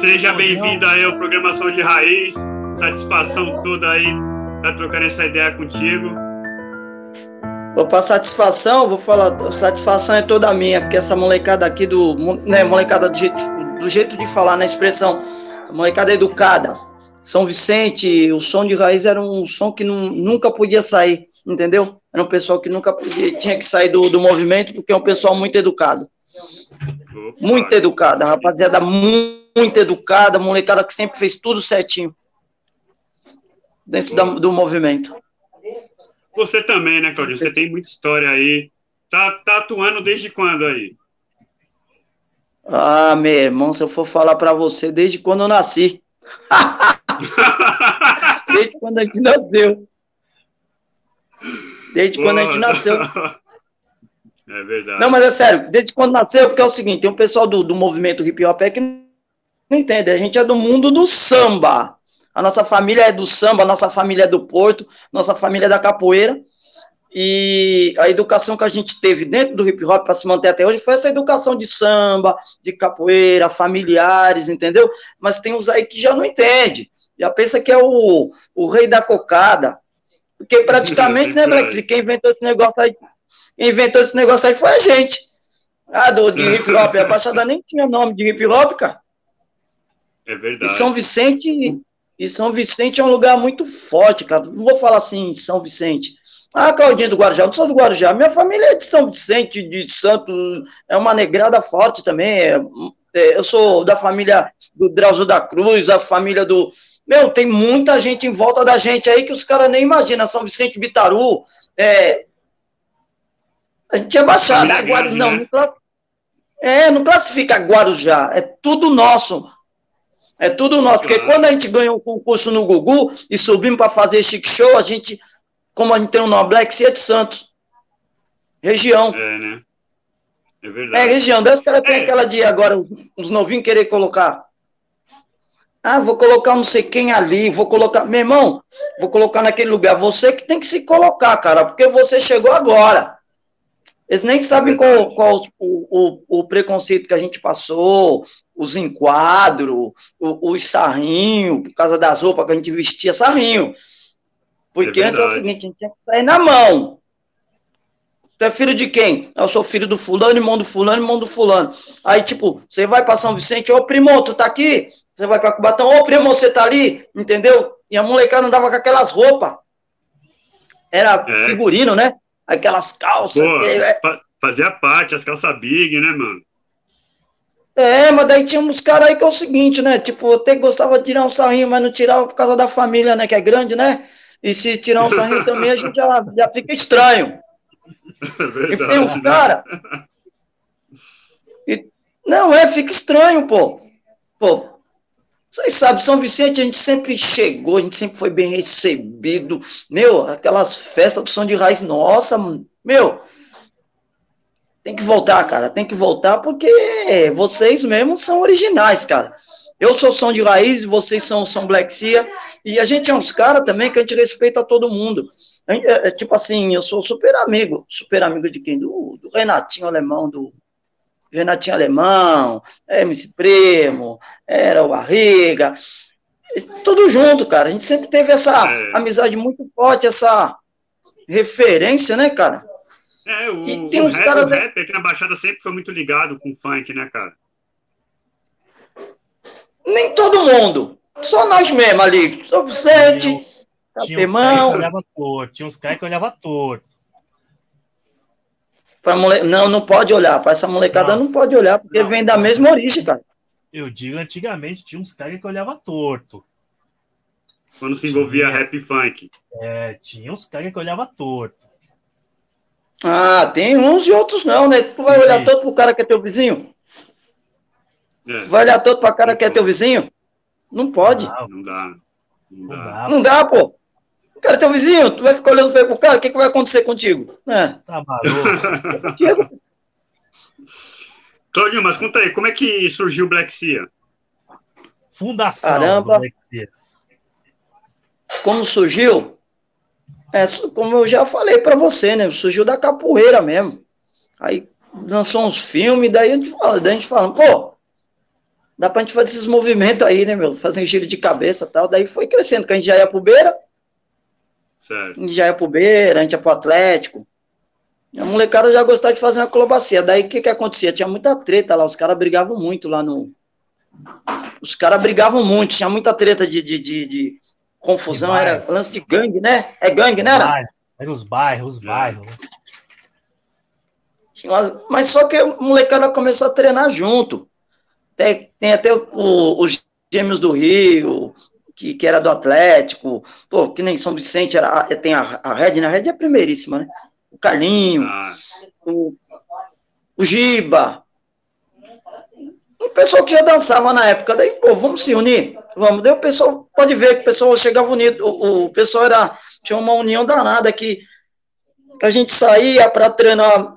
Seja bem-vindo aí ao Programação de Raiz. Satisfação toda aí estar tá trocando essa ideia contigo. Vou para satisfação, vou falar, a satisfação é toda minha, porque essa molecada aqui do, né, molecada do jeito, do jeito de falar na expressão, molecada educada. São Vicente, o som de raiz era um som que não, nunca podia sair, entendeu? Era um pessoal que nunca podia, tinha que sair do, do movimento, porque é um pessoal muito educado. Muito educada, rapaziada, muito, muito educada, molecada que sempre fez tudo certinho dentro da, do movimento. Você também, né, Claudinho? Você tem muita história aí. Tá, tá atuando desde quando aí? Ah, meu irmão, se eu for falar para você, desde quando eu nasci. desde quando a gente nasceu. Desde quando a gente nasceu. É verdade. Não, mas é sério, desde quando nasceu, porque é o seguinte, tem um pessoal do, do movimento hip hop que não entende, a gente é do mundo do samba. A nossa família é do samba, a nossa família é do Porto, nossa família é da capoeira. E a educação que a gente teve dentro do hip hop para se manter até hoje foi essa educação de samba, de capoeira, familiares, entendeu? Mas tem uns aí que já não entende, já pensa que é o, o rei da cocada. Porque praticamente, né, Black, quem inventou esse negócio aí, quem inventou esse negócio aí foi a gente. Ah, do, de hip hop. A Baixada nem tinha nome de hip hop, cara. É verdade. E São Vicente, e São Vicente é um lugar muito forte, cara. Não vou falar assim, São Vicente. Ah, Claudinho do Guarujá, não sou do Guarujá. Minha família é de São Vicente, de Santos, é uma negrada forte também. É, é, eu sou da família do Drauzio da Cruz, a família do. Meu, tem muita gente em volta da gente aí que os caras nem imaginam. São Vicente Bitaru. É... A gente é baixada. Agora, não, né? não, é, não classifica Guarujá. É tudo nosso. É tudo nosso, porque quando a gente ganhou um concurso no Gugu e subimos para fazer chique show, a gente, como a gente tem um nome Black Sea de Santos. Região. É, né? É verdade. É, região. Daí os caras têm é. aquela de agora, uns novinhos querer colocar. Ah, vou colocar não sei quem ali, vou colocar. Meu irmão, vou colocar naquele lugar. Você que tem que se colocar, cara, porque você chegou agora. Eles nem sabem qual, qual o, o, o, preconceito que a gente passou, os enquadros, os sarrinhos, por causa das roupas que a gente vestia, sarrinho. Porque é antes é o seguinte, a gente tinha que sair na mão. Tu é filho de quem? Eu sou filho do fulano, irmão do fulano, irmão do fulano. Aí, tipo, você vai para São Vicente, ô primo, tu tá aqui? Você vai para Cubatão, ô primo, você tá ali? Entendeu? E a molecada andava com aquelas roupas. Era é. figurino, né? aquelas calças. Pô, que... É fazia parte, as calças big, né, mano? É, mas daí tinha uns caras aí que é o seguinte, né? Tipo, até gostava de tirar um sarrinho, mas não tirava por causa da família, né? Que é grande, né? E se tirar um sarrinho também, a gente já, já fica estranho. É verdade, e tem uns né? caras. Não, é, fica estranho, pô. Pô, vocês sabem, São Vicente, a gente sempre chegou, a gente sempre foi bem recebido. Meu, aquelas festas do som de raiz, nossa, meu. Tem que voltar, cara, tem que voltar, porque vocês mesmos são originais, cara. Eu sou som de raiz, vocês são som Black Sea, e a gente é uns caras também que a gente respeita todo mundo. É, é, tipo assim, eu sou super amigo, super amigo de quem? Do, do Renatinho Alemão, do, Renatinho Alemão, MC Primo, era o Barriga, tudo junto, cara. A gente sempre teve essa é. amizade muito forte, essa referência, né, cara? É, o, e tem o, rap, caras... o rap aqui na Baixada sempre foi muito ligado com funk, né, cara? Nem todo mundo. Só nós mesmo ali. Só Vicente, Capemão. Tinha uns caras que olhava torto. Pra mole... Não, não pode olhar. Para essa molecada não. não. pode olhar, porque não. vem da mesma origem, cara. Eu digo, antigamente tinha uns caras que olhava torto. Quando se envolvia tinha... rap funk. É, tinha uns caras que olhava torto. Ah, tem uns e outros não, né? Tu vai olhar todo pro cara que é teu vizinho? É. Vai olhar todo pra cara que é teu vizinho? Não pode. Não, não dá. Não dá. Não dá, pô. O cara é teu vizinho, tu vai ficar olhando feio pro cara, o que, que vai acontecer contigo? É. Tá maluco. Claudinho, mas conta aí, como é que surgiu o Black Sea? Fundação Caramba. Black Sea. Como surgiu? É, como eu já falei para você, né? Surgiu da capoeira mesmo. Aí lançou uns filmes, daí a gente fala, daí a gente fala, pô, dá pra gente fazer esses movimentos aí, né, meu? Fazer um giro de cabeça e tal. Daí foi crescendo, que a gente já ia pro Beira. Certo. A gente já ia pro Beira, a gente ia pro Atlético. A molecada já gostava de fazer uma acrobacia. Daí o que que acontecia? Tinha muita treta lá, os caras brigavam muito lá no. Os caras brigavam muito, tinha muita treta de, de, de, de confusão, era lance de gangue, né? É gangue, né? Era, era os bairros, os bairros. Mas só que a molecada começou a treinar junto. Tem, tem até o, os Gêmeos do Rio, que, que era do Atlético, pô, que nem São Vicente, era, tem a, a Red, né? A Red é a primeiríssima, né? O Carlinho, ah. o, o Giba. O pessoal que já dançava na época, daí, pô, vamos se unir, vamos. Daí o pessoal, pode ver que o pessoal chegava unido, o, o pessoal era, tinha uma união danada que, a gente saía para treinar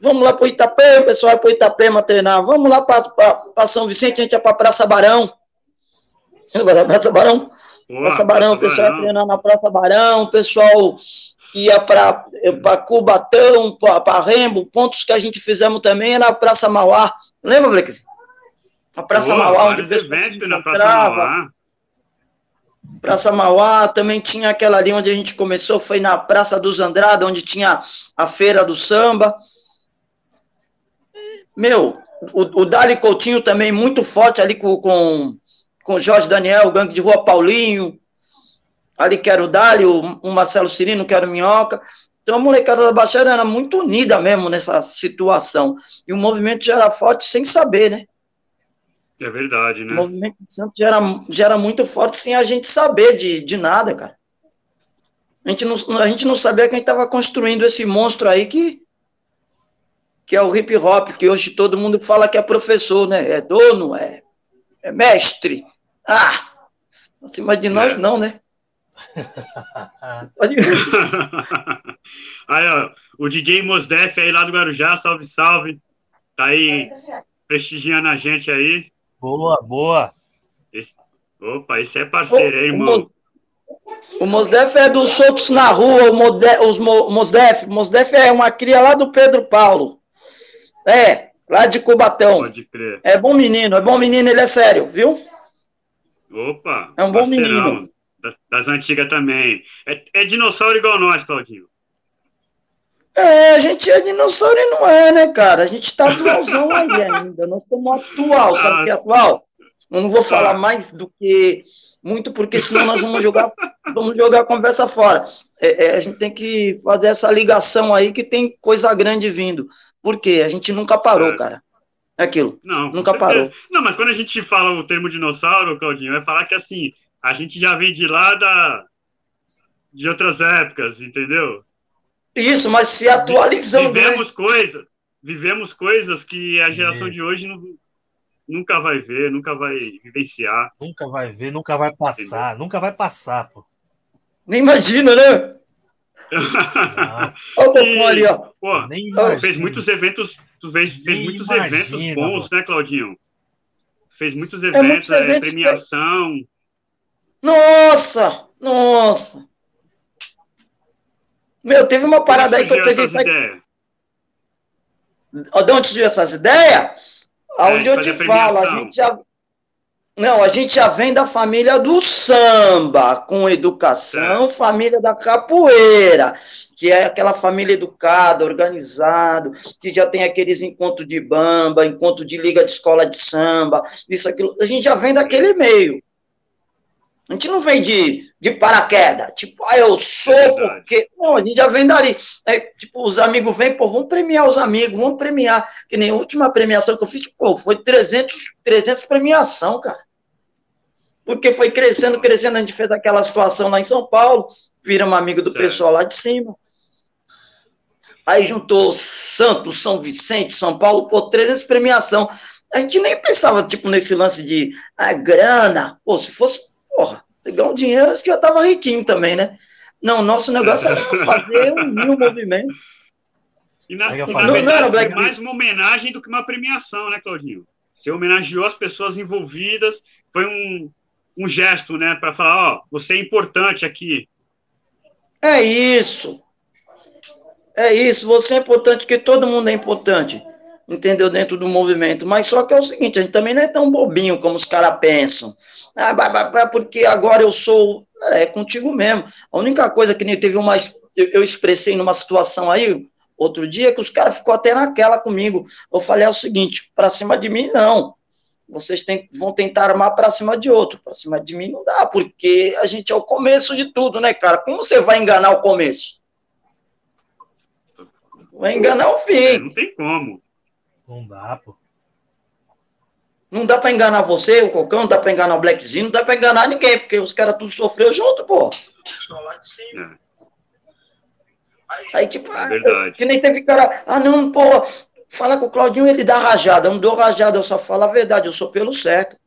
Vamos lá para o Itapema, o pessoal vai para o Itapema treinar. Vamos lá para São Vicente, a gente ia para Praça Barão. Praça Barão? Boa, Praça Barão, o pessoal ia treinar na Praça Barão, o pessoal ia para Cubatão, para Rembo, pontos que a gente fizemos também na Praça Mauá. Lembra, Blex? A Praça Boa, Mauá, onde o pessoal na Praça Mauá. Praça Mauá, também tinha aquela ali onde a gente começou, foi na Praça dos Andrada, onde tinha a feira do samba. Meu, o, o Dali Coutinho também muito forte ali com, com, com Jorge Daniel, o Gangue de Rua Paulinho, ali que era o Dali, o, o Marcelo Cirino, que era o Minhoca. Então a molecada da Baixada era muito unida mesmo nessa situação. E o movimento já era forte sem saber, né? É verdade, né? O movimento de Santos já era, já era muito forte sem a gente saber de, de nada, cara. A gente, não, a gente não sabia que a gente estava construindo esse monstro aí que, que é o hip hop, que hoje todo mundo fala que é professor, né? É dono, é, é mestre. Ah! Acima de nós, é. não, né? aí, ó, o DJ Mosdef aí lá do Guarujá, salve, salve. Tá aí prestigiando a gente aí. Boa, boa. Esse, opa, esse é parceiro, aí, irmão. O Mosdef é dos soltos na rua, o Mode, os Mosdef. Mosdef é uma cria lá do Pedro Paulo. É, lá de Cubatão. Pode crer. É bom menino, é bom menino, ele é sério, viu? Opa! É um bom parceirão. menino. Das antigas também. É, é dinossauro igual nós, Claudinho. É, a gente é dinossauro e não é, né, cara? A gente tá atualzão aí ainda. Nós estamos atual, sabe o que é atual? Eu não vou falar ah. mais do que muito, porque senão nós vamos jogar, vamos jogar a conversa fora. É, é, a gente tem que fazer essa ligação aí que tem coisa grande vindo. Por quê? A gente nunca parou, é. cara. É aquilo. Não, nunca parou. Não, mas quando a gente fala o termo dinossauro, Claudinho, é falar que assim, a gente já vem de lá da, de outras épocas, entendeu? Isso, mas se atualizando. Né? Vivemos né? coisas, vivemos coisas que a geração de hoje não, nunca vai ver, nunca vai vivenciar. Nunca vai ver, nunca vai passar, entendeu? nunca vai passar, pô. Nem imagina, né? Olha o ali, ó. Pô, Nem fez muitos eventos, tu fez, fez muitos imagina, eventos bons, né, Claudinho? Fez muitos é eventos, é, eventos premiação. Que... Nossa! Nossa! Meu, teve uma parada aí que eu peguei. Sabe... De onde surgiu essas ideias? Aonde é, eu te falo, a gente já, não, a gente já vem da família do samba, com educação, é. família da capoeira, que é aquela família educada, organizada, que já tem aqueles encontros de bamba, encontro de liga de escola de samba, isso, aquilo. A gente já vem daquele meio. A gente não vem de, de paraquedas, tipo, ah, eu sou é porque. Não, a gente já vem dali. É, tipo, os amigos vêm, pô, vamos premiar os amigos, vamos premiar. Que nem a última premiação que eu fiz, pô, foi 300, 300 premiação, cara porque foi crescendo, crescendo, a gente fez aquela situação lá em São Paulo, viramos amigo do certo. pessoal lá de cima. Aí juntou Santos, São Vicente, São Paulo, pô, 300 premiação. A gente nem pensava, tipo, nesse lance de ah, grana. Pô, se fosse, porra, pegar um dinheiro, acho que já tava riquinho também, né? Não, nosso negócio era fazer um mil movimento. E na, na não, verdade, não era mais uma homenagem do que uma premiação, né, Claudinho? Você homenageou as pessoas envolvidas, foi um, um gesto, né, para falar, ó, você é importante aqui. É isso. É isso, você é importante, porque todo mundo é importante. Entendeu? Dentro do movimento. Mas só que é o seguinte, a gente também não é tão bobinho como os caras pensam. Ah, porque agora eu sou. É contigo mesmo. A única coisa que nem teve uma. Eu expressei numa situação aí, outro dia, que os caras ficou até naquela comigo. Eu falei é o seguinte: para cima de mim, não. Vocês tem, vão tentar armar para cima de outro. Para cima de mim não dá, porque a gente é o começo de tudo, né, cara? Como você vai enganar o começo? Vai enganar o fim. É, não tem como. Não dá, pô. Não dá pra enganar você, o Cocão, não dá pra enganar o Blackzinho, não dá pra enganar ninguém, porque os caras tudo sofreu junto, pô. É. Aí, tipo, é que nem teve cara, ah, não, pô, fala com o Claudinho, ele dá rajada. Eu não dou rajada, eu só falo a verdade, eu sou pelo certo.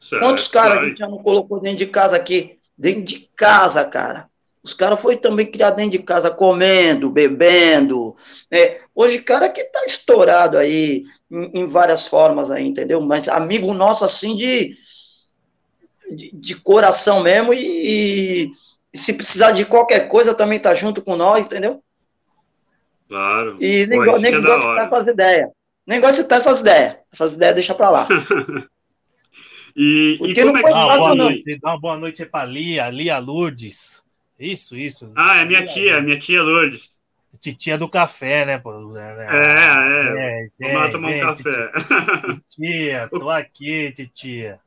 certo Quantos caras a gente já não colocou dentro de casa aqui? Dentro de casa, cara. Os caras foram também criados dentro de casa, comendo, bebendo. Né? Hoje, cara que tá estourado aí, em, em, várias formas aí, entendeu? Mas amigo nosso, assim, de, de, de coração mesmo, e, e, se precisar de qualquer coisa, também tá junto com nós, entendeu? Claro. E nem, Pô, nem é gosta de citar essas ideias. Nem gosta de citar essas ideias. Essas ideias deixa pra lá. e, e como é que... Ah, boa noite, dá uma boa noite aí pra Lia, Lia Lourdes. Isso, isso. Ah, é minha tia, minha tia Lourdes. Titia do café, né? Pô? É, é. é Vamos lá tomar um café. Titia, tô aqui, titia.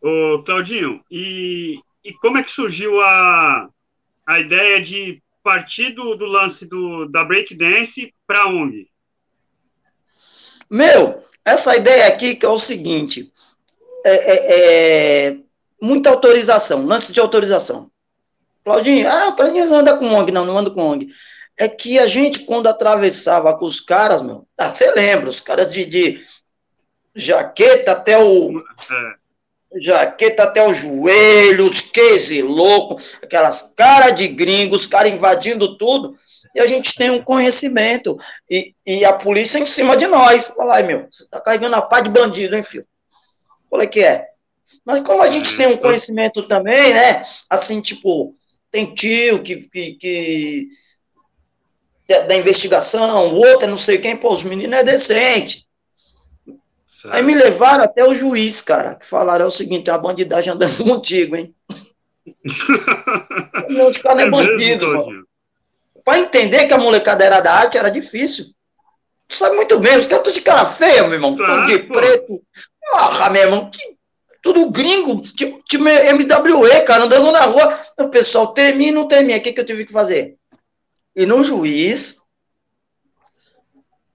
Ô, Claudinho, e, e como é que surgiu a, a ideia de partir do, do lance do, da breakdance para ONG? Meu, essa ideia aqui que é o seguinte, é, é, é muita autorização, lance de autorização. Claudinho, ah, o Claudinho anda com ONG. Não, não anda com ONG. É que a gente, quando atravessava com os caras, meu, ah, você lembra, os caras de, de jaqueta até o. É. Jaqueta até o joelho, os case louco, aquelas caras de gringos, caras invadindo tudo, e a gente tem um conhecimento, e, e a polícia em cima de nós. Fala aí, meu, você tá carregando a pá de bandido, hein, filho? Qual é que é? Mas como a gente tem um conhecimento também, né, assim, tipo, tem tio que, que, que da investigação, o outro é não sei quem, pô, os meninos é decente. Certo. Aí me levaram até o juiz, cara, que falaram é o seguinte, a bandidagem andando contigo, hein? Não, os caras é, é bandido, mano. Pra entender que a molecada era da arte, era difícil. Tu sabe muito bem, os caras tudo de cara feia, meu irmão, claro, tudo de pô. preto. Porra, meu irmão, que tudo gringo, tipo, tipo MWE, cara, andando na rua. O pessoal termina, não termina. O que, que eu tive que fazer? E no juiz,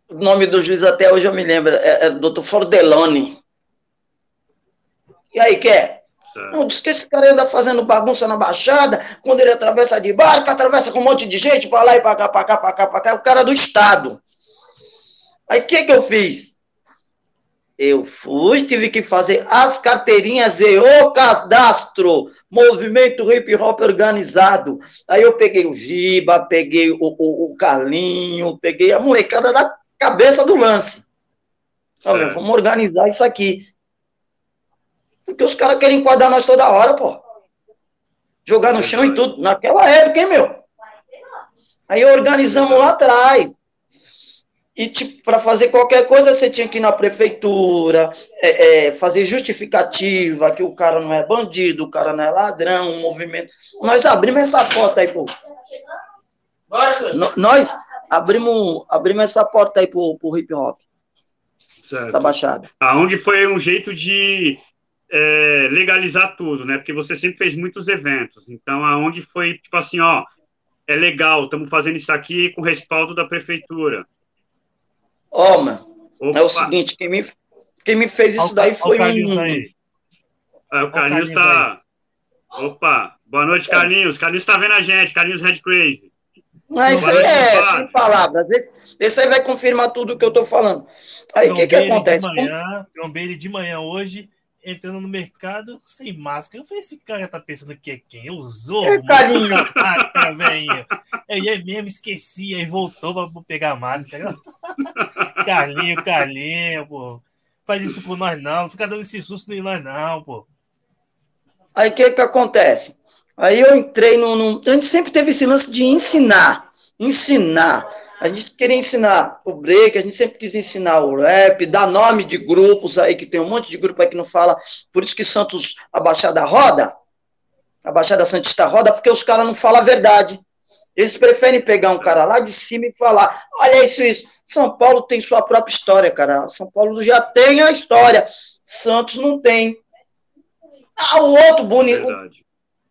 o nome do juiz até hoje eu me lembro, é, é Dr. Fordeloni. E aí, quer? Não, diz que esse cara anda fazendo bagunça na Baixada, quando ele atravessa de barco, atravessa com um monte de gente, para lá e para cá, para cá, para cá, para cá, é o cara do Estado. Aí o que, que eu fiz? Eu fui, tive que fazer as carteirinhas e o cadastro, movimento hip hop organizado. Aí eu peguei o Giba, peguei o, o, o Carlinho, peguei a molecada da cabeça do lance. Vamos organizar isso aqui. Porque os caras querem enquadrar nós toda hora, pô. Jogar no chão e tudo. Naquela época, hein, meu? Aí organizamos lá atrás. E, tipo, para fazer qualquer coisa, você tinha que ir na prefeitura, é, é, fazer justificativa que o cara não é bandido, o cara não é ladrão, um movimento. Nós abrimos essa porta aí, pô. Nós abrimos, abrimos essa porta aí pro, pro hip hop. Certo. Da Baixada. Aonde foi um jeito de é, legalizar tudo, né? Porque você sempre fez muitos eventos. Então, aonde foi, tipo assim, ó, é legal, estamos fazendo isso aqui com respaldo da prefeitura Ó, oh, mano, é o seguinte, quem me, quem me fez isso daí foi um... Aí. É, o Carlinhos tá... Opa, boa noite, Carlinhos. Carlinhos tá vendo a gente, Carlinhos Red Crazy. Mas isso aí é sem palavras. Esse, esse aí vai confirmar tudo que eu tô falando. Aí o que que acontece? De manhã, trombei ele de manhã hoje, entrando no mercado sem máscara. Eu falei, esse cara tá pensando que é quem? Usou? É carinho. Máscara, velho. Ele mesmo esquecia e voltou pra pegar a máscara. Carlinho, Carlinho, pô. Faz isso por nós não. Fica dando esse susto em nós não, pô. Aí o que que acontece? Aí eu entrei no... A gente sempre teve esse lance de ensinar. Ensinar. A gente queria ensinar o break, a gente sempre quis ensinar o rap, dar nome de grupos aí, que tem um monte de grupo aí que não fala. Por isso que Santos, a Baixada roda, a Baixada Santista roda, porque os caras não falam a verdade. Eles preferem pegar um cara lá de cima e falar: olha isso, isso. São Paulo tem sua própria história, cara. São Paulo já tem a história. Santos não tem. Ah, o outro bonito.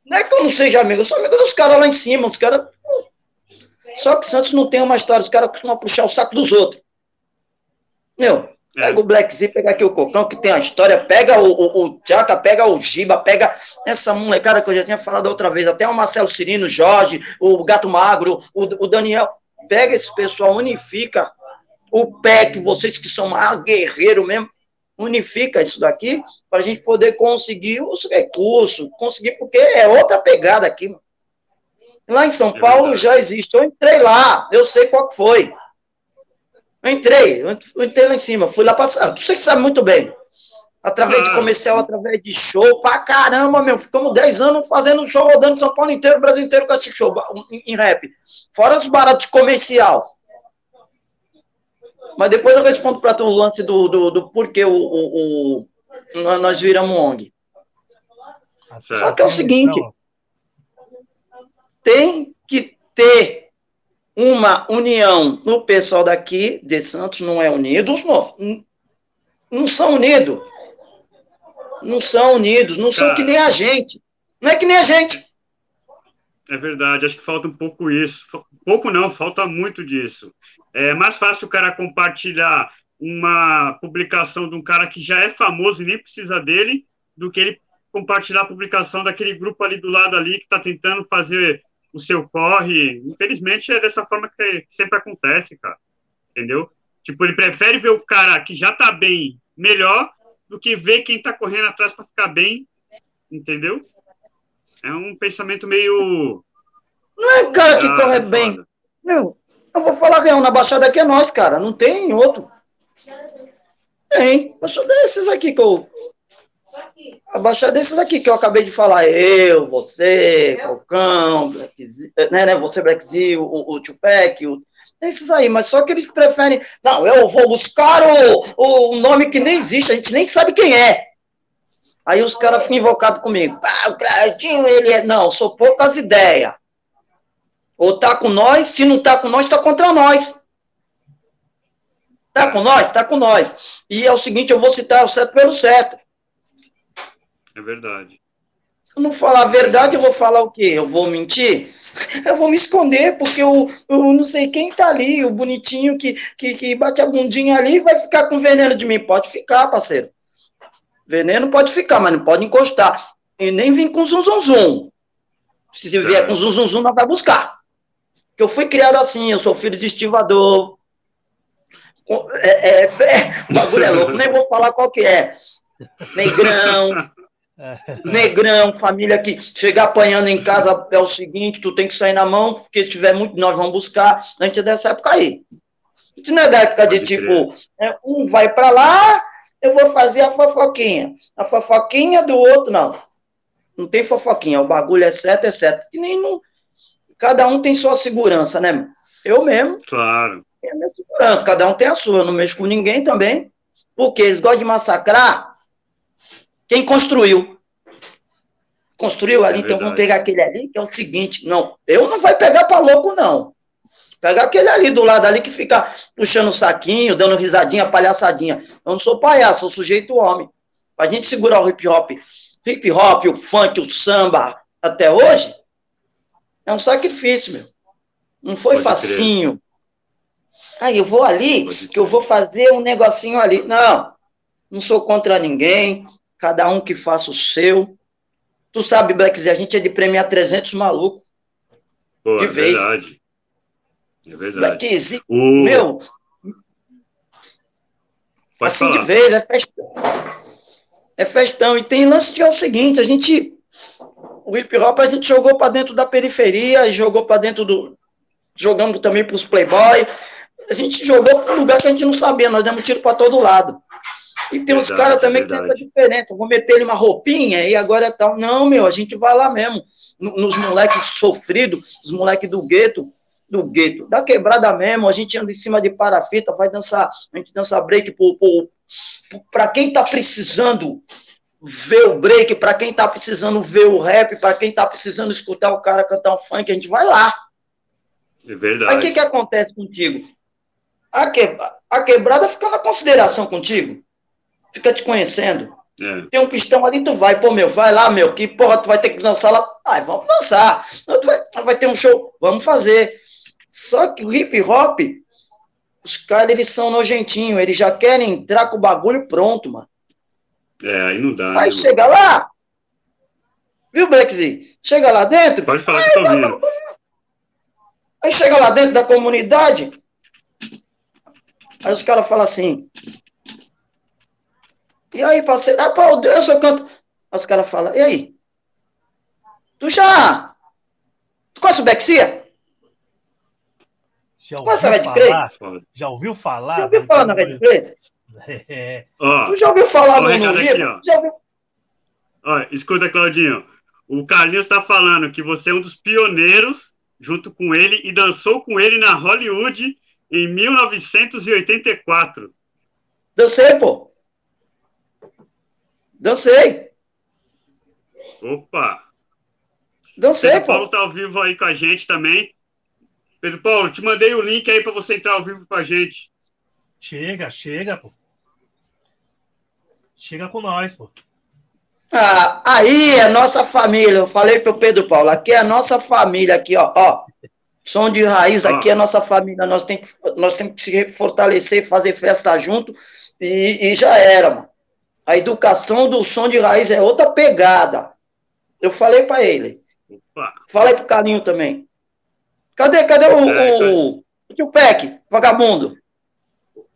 Não é que eu não seja amigo, eu sou amigo dos caras lá em cima. Os caras. Só que Santos não tem uma história, os caras costumam puxar o saco dos outros. Meu. Pega o Black Z, pega aqui o Cocão, que tem a história, pega o, o, o Tchaka, pega o Giba, pega essa molecada que eu já tinha falado outra vez, até o Marcelo Cirino, Jorge, o Gato Magro, o, o Daniel. Pega esse pessoal, unifica o PEC, vocês que são mais guerreiros mesmo, unifica isso daqui para a gente poder conseguir os recursos, conseguir, porque é outra pegada aqui. Lá em São é Paulo já existe. Eu entrei lá, eu sei qual que foi. Eu entrei, eu entrei lá em cima, fui lá passar. Você que sabe muito bem. Através ah, de comercial, através de show, pra caramba, meu. Ficamos 10 anos fazendo show, rodando São Paulo inteiro, Brasil inteiro com esse show em, rap. Fora os baratos de comercial. Mas depois eu respondo para tu o lance do, do, do porquê o, o, o, nós viramos ONG. Ah, Só que é o seguinte: tem que ter uma união no pessoal daqui de Santos, não é unidos, não, não são unidos. Não são unidos, não são que nem a gente. Não é que nem a gente. É verdade, acho que falta um pouco isso. Pouco não, falta muito disso. É mais fácil o cara compartilhar uma publicação de um cara que já é famoso e nem precisa dele, do que ele compartilhar a publicação daquele grupo ali do lado ali que está tentando fazer o seu corre. Infelizmente é dessa forma que sempre acontece, cara. Entendeu? Tipo, ele prefere ver o cara que já tá bem melhor do que ver quem tá correndo atrás para ficar bem, entendeu? É um pensamento meio. Não é cara que ah, corre é bem. Meu, eu vou falar real, na Baixada aqui é nós, cara. Não tem outro. Tem. Baixada desses aqui que eu. A Baixada desses aqui que eu acabei de falar. Eu, você, Cocão, Blackzinho, né, né, você, Blackzinho, o, o Tupac, o, esses aí, mas só que eles preferem. Não, eu vou buscar o, o nome que nem existe, a gente nem sabe quem é. Aí os caras ficam invocados comigo. O Claudinho, ele é. Não, sou poucas ideias. Ou tá com nós, se não tá com nós, tá contra nós. Tá com nós? Tá com nós. E é o seguinte, eu vou citar o certo pelo certo. É verdade. Se eu não falar a verdade, eu vou falar o quê? Eu vou mentir? Eu vou me esconder, porque o, o não sei quem tá ali, o bonitinho que, que, que bate a bundinha ali, vai ficar com veneno de mim. Pode ficar, parceiro. Veneno pode ficar, mas não pode encostar. E nem vir com zum, zum, zum. Se vier com zum, zum, zum, não vai buscar que eu fui criado assim, eu sou filho de estivador. É, é, é, o bagulho é louco, nem vou falar qual que é. Negrão, negrão, família que chega apanhando em casa é o seguinte, tu tem que sair na mão, porque se tiver muito, nós vamos buscar. A gente é dessa época aí. Gente não é da época de tipo, é, um vai para lá, eu vou fazer a fofoquinha. A fofoquinha do outro, não. Não tem fofoquinha, o bagulho é certo, é certo. Que nem não, cada um tem sua segurança, né? Eu mesmo. Claro. Tenho a minha segurança, cada um tem a sua, não mexo com ninguém também. Porque eles gostam de massacrar quem construiu. Construiu ali, é então vamos pegar aquele ali, que é o seguinte. Não, eu não vai pegar para louco, não. Pegar aquele ali do lado ali que fica puxando o saquinho, dando risadinha, palhaçadinha. Eu não sou palhaço, sou sujeito homem. Pra gente segurar o hip hop, hip hop, o funk, o samba, até hoje, é um sacrifício, meu. Não foi Pode facinho. Crer. Aí eu vou ali, que eu vou fazer um negocinho ali. Não, não sou contra ninguém. Cada um que faça o seu. Tu sabe, Black a gente é de premiar 300 malucos. Pô, de é vez. verdade. É verdade. Black Z, o... meu. Pode assim falar. de vez, é festão. É festão. E tem lance que é o seguinte: a gente o hip hop a gente jogou para dentro da periferia, jogou para dentro do. Jogamos também para os playboy. A gente jogou para um lugar que a gente não sabia, nós demos tiro para todo lado. E tem verdade, uns caras também verdade. que tem essa diferença. Vou meter ele uma roupinha e agora é tal. Não, meu, a gente vai lá mesmo. Nos moleques sofridos, os moleques do gueto. do gueto, da quebrada mesmo, a gente anda em cima de parafita, vai dançar, a gente dança break para quem tá precisando ver o break, para quem tá precisando ver o rap, para quem tá precisando escutar o cara cantar um funk, a gente vai lá. É verdade. Aí o que, que acontece contigo? A, que, a quebrada fica na consideração contigo, fica te conhecendo. É. Tem um pistão ali, tu vai, pô, meu, vai lá, meu, que porra, tu vai ter que dançar lá. Ai, vamos dançar. Não, vai, vai ter um show, vamos fazer. Só que o hip hop, os caras, eles são nojentinhos, eles já querem entrar com o bagulho pronto, mano. É, aí não dá. Aí né, chega mano? lá, viu, Blackzy? Chega lá dentro. Pode falar aí, que tô ouvindo. Aí chega lá dentro da comunidade, aí os caras falam assim, e aí, parceiro? Ah, pô, Deus, eu canto. Aí os caras falam, e aí? Tu já. Tu conhece o Bexia? Já ouviu falar? Já ouviu falar? Já ouviu falar na Red 3? É. tu já ouviu falar no, no aqui, Já ouviu? Ó, escuta, Claudinho. O Carlinhos está falando que você é um dos pioneiros junto com ele e dançou com ele na Hollywood em 1984. Dancei, pô. Dancei. Opa! Dancei, Pedro Paulo tá ao vivo aí com a gente também. Pedro Paulo, te mandei o link aí para você entrar ao vivo com a gente. Chega, chega, pô. Chega com nós, pô. Ah, aí é nossa família. Eu falei pro Pedro Paulo, aqui é a nossa família, aqui, ó, ó. Som de raiz, aqui é a nossa família. Nós temos que, nós temos que se fortalecer, fazer festa junto e, e já era, mano. A educação do som de raiz é outra pegada. Eu falei para ele. Opa. Falei pro Carinho também. Cadê, cadê o, é, o, o, o Peck, vagabundo?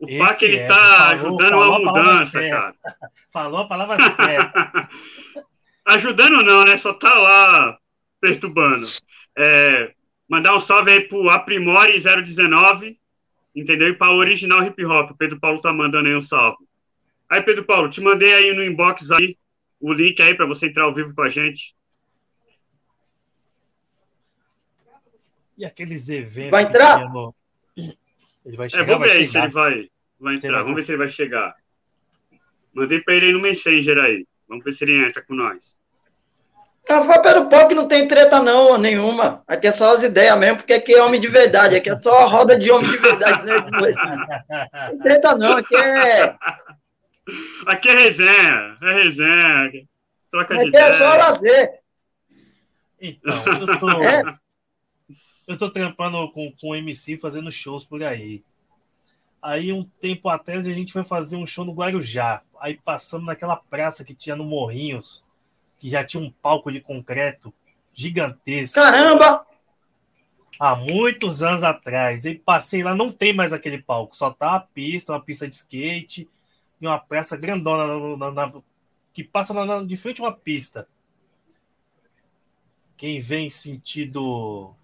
O Pac, ele é, tá falou, ajudando falou a mudança, a cara. Falou a palavra certa. ajudando não, né? Só tá lá perturbando. É, mandar um salve aí pro Aprimore 019, entendeu? E para o Original Hip Hop. O Pedro Paulo tá mandando aí um salve. Aí, Pedro Paulo, te mandei aí no inbox aí o link aí para você entrar ao vivo com a gente. E aqueles eventos. Vai entrar? No... Ele vai chegar. É, vamos ver aí se ele vai, vai entrar. Vai vamos ver se ele vai chegar. Mandei para ele aí no Messenger aí. Vamos ver se ele entra com nós. Café pelo pau que não tem treta não, nenhuma. Aqui é só as ideias mesmo, porque aqui é homem de verdade. Aqui é só a roda de homem de verdade. Né? Não tem treta não, aqui é Aqui é resenha, é resenha. Troca Aqui de ideia. é só lazer. Então, eu tô, é? eu tô trampando com, com o MC fazendo shows por aí. Aí, um tempo atrás, a gente foi fazer um show no Guarujá. Aí passamos naquela praça que tinha no Morrinhos, que já tinha um palco de concreto gigantesco. Caramba! Há muitos anos atrás. E passei lá, não tem mais aquele palco, só tá a pista, uma pista de skate em uma peça grandona na, na, na, que passa de frente a uma pista. Quem vem sentido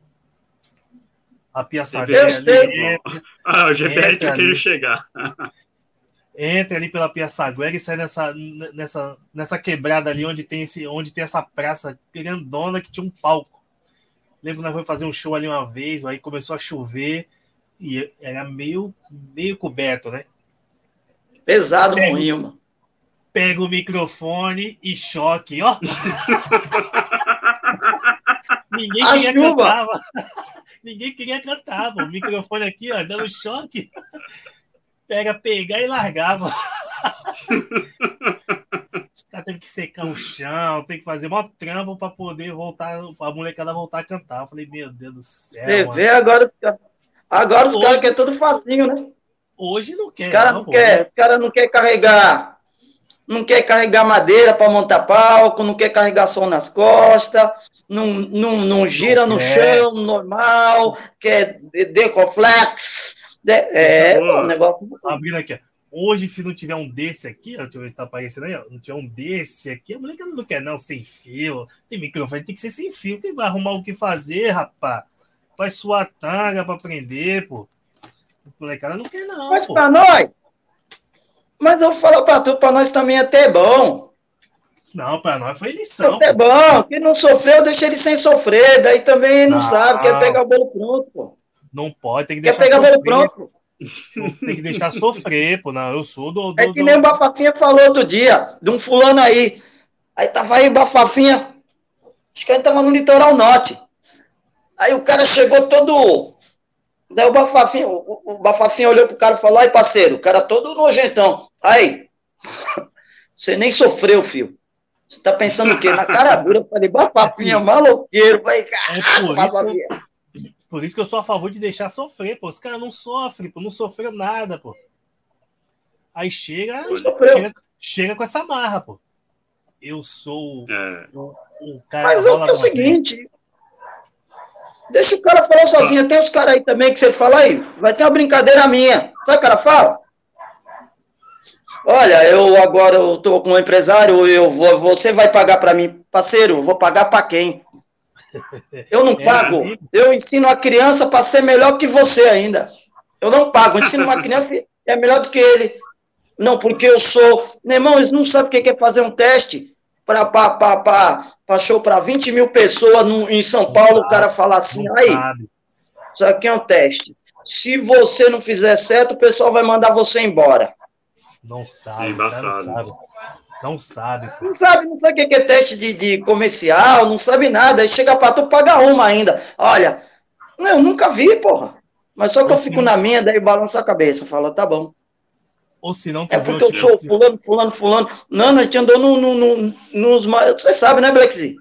a Piaçaguera. Ah, o GBR tá querendo chegar. entra ali pela Piaçaguera e sai nessa, nessa, nessa quebrada ali onde tem, esse, onde tem essa praça grandona que tinha um palco. Lembro que nós fomos fazer um show ali uma vez, aí começou a chover e era meio, meio coberto, né? Pesado pega, moinho, mano. Pega o microfone e choque, ó. Ninguém a queria chuva. cantar. Ninguém queria cantar, mano. O microfone aqui, ó, dando choque. Pega, pegar e largava. Os caras teve que secar o chão, tem que fazer uma trampa para poder voltar, a molecada voltar a cantar. Eu falei, meu Deus do céu. Você vê agora. Agora os caras querem tudo facinho, né? Hoje não quer. Os caras não, não quer, os cara não quer carregar, não quer carregar madeira para montar palco, não quer carregar som nas costas, não, não, não gira no chão normal, quer decoflex. De, é, um negócio. Abrindo aqui, Hoje, se não tiver um desse aqui, ó, deixa eu ver se tá aparecendo aí, ó, não tiver um desse aqui, a moleque não quer não, sem fio. Tem microfone, tem que ser sem fio. Quem vai arrumar o que fazer, rapaz? Faz sua tanga para aprender, pô. O molecada não quer, não. Mas para nós. Mas eu vou falar para tu, para nós também é até bom. Não, para nós foi lição. É até bom. Quem não sofreu, deixa ele sem sofrer. Daí também não, não sabe, quer pegar o bolo pronto, pô. Não pode, tem que deixar Quer pegar sofrer. pronto. Tem que deixar sofrer, pô. Não, eu sou do. do é que nem o Bafafinha falou outro dia, de um fulano aí. Aí tava aí o Bafafinha. Acho que a gente tava no litoral norte. Aí o cara chegou todo. Daí o Bafafinha, o, o Bafafinha olhou pro cara e falou: Aí, parceiro, o cara todo nojentão. Aí, você nem sofreu, filho. Você tá pensando o quê? Na cara dura. Eu falei, Bafafinha, maloqueiro. Falei, caralho, é por isso que eu sou a favor de deixar sofrer, pô. Os caras não sofrem, pô. Não sofreu nada, pô. Aí chega, chega, chega com essa marra, pô. Eu sou é. o, o, cara. Mas é o seguinte. Deixa o cara falar sozinho. Tem os caras aí também que você fala aí. Vai ter uma brincadeira minha. Sabe o que cara fala? Olha, eu agora eu tô com um empresário, eu vou, você vai pagar para mim, parceiro, eu vou pagar para quem? Eu não é pago. Eu ensino a criança para ser melhor que você ainda. Eu não pago. Eu ensino uma criança é melhor do que ele. Não, porque eu sou. Meu irmão, eles não sabem o que é fazer um teste para show para 20 mil pessoas no, em São Paulo. o cara fala assim: aí, isso aqui é um teste. Se você não fizer certo, o pessoal vai mandar você embora. Não sabe, é não sabe. Não sabe. Não sabe, não sabe o que é teste de, de comercial, não sabe nada. Aí chega pra tu pagar uma ainda. Olha, eu nunca vi, porra. Mas só que eu fico na minha, daí balança a cabeça. Fala, tá bom. Ou se não, É porque eu sou fulano, fulano, fulano. Não, a gente andou no, no, no, nos maiores. Você sabe, né, Blackzy?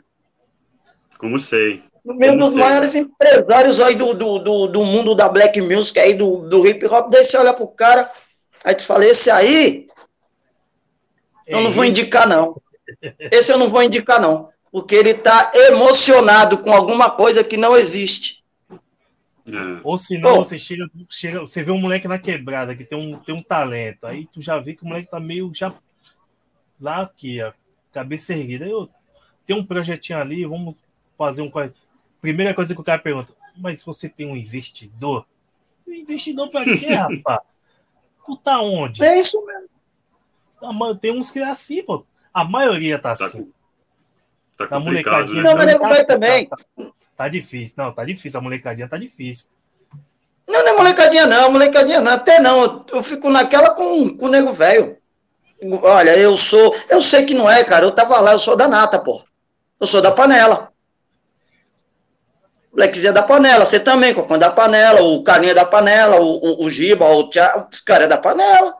Como sei. No meio dos maiores empresários aí do, do, do, do, mundo da Black Music, aí do, do hip hop, daí você olha pro cara, aí tu fala, esse aí eu não vou indicar, não. Esse eu não vou indicar, não. Porque ele está emocionado com alguma coisa que não existe. É. Ou se não, você chega, chega, você vê um moleque na quebrada que tem um, tem um talento, aí tu já vê que o moleque tá meio já lá aqui, a cabeça erguida. Eu tenho um projetinho ali, vamos fazer um. Primeira coisa que o cara pergunta, mas você tem um investidor? Investidor para quê, rapaz? Tu tá onde? É isso mesmo. Tem uns que é assim, pô. A maioria tá, tá assim. Tá a molecadinha. Né? Não, mas tá, vai também. Tá, tá, tá, difícil. Não, tá difícil. A molecadinha tá difícil. Não, não é molecadinha, não. Molecadinha não. Até não. Eu, eu fico naquela com, com o nego velho. Olha, eu sou. Eu sei que não é, cara. Eu tava lá, eu sou da nata, pô. Eu sou da panela. O Lexia é da panela, você também, Cocão é da panela, o Carinha é da panela, o, o, o Giba, o Thiago, os caras é da panela.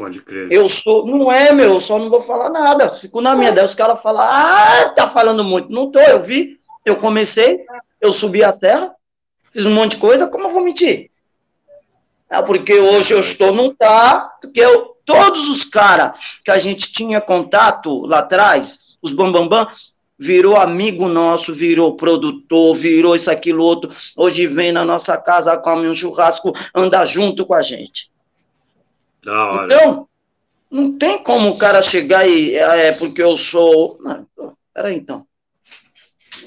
Pode crer. Eu sou, não é, meu, eu só não vou falar nada. Fico na minha. Daí os caras falam, ah, tá falando muito. Não tô, eu vi, eu comecei, eu subi a terra, fiz um monte de coisa, como eu vou mentir? É porque hoje eu estou num tá, porque eu, todos os caras que a gente tinha contato lá atrás, os bambambam, bam, bam, virou amigo nosso, virou produtor, virou isso, aquilo, outro. Hoje vem na nossa casa, come um churrasco, anda junto com a gente. Então, não tem como o cara chegar e. É porque eu sou. Não, peraí, então.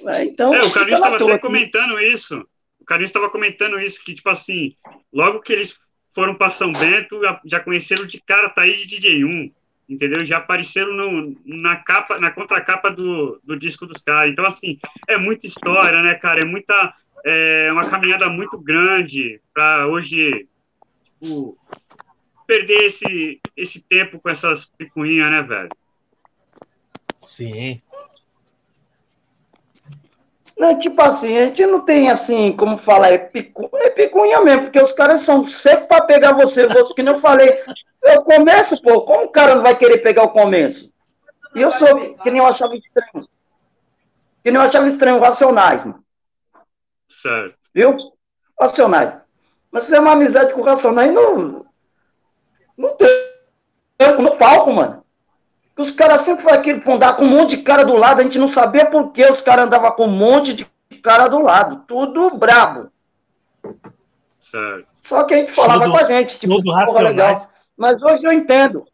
É, então. É, o Carlinhos estava comentando isso. O Carlinhos estava comentando isso, que, tipo assim, logo que eles foram para São Bento, já conheceram de cara Thaís de DJ1, entendeu? Já apareceram no, na capa, na contracapa do, do disco dos caras. Então, assim, é muita história, né, cara? É muita. É uma caminhada muito grande para hoje, tipo, perder esse, esse tempo com essas picuinhas, né, velho? Sim. Não, tipo assim, a gente não tem assim, como falar, é, picu... é picuinha mesmo, porque os caras são secos para pegar você, que nem eu falei. Eu começo, pô, como o cara não vai querer pegar o começo? E eu sou, que nem eu achava estranho. Que nem eu achava estranho, racionais, mano. Certo. Viu? Racionais. Mas se é uma amizade com racionais, não, não tem no palco, mano. Os caras sempre foi aquele andar com um monte de cara do lado, a gente não sabia por que os caras andavam com um monte de cara do lado. Tudo brabo. Certo. Só que a gente falava do, com a gente, tipo, do Racionais. legal. Mas hoje eu entendo.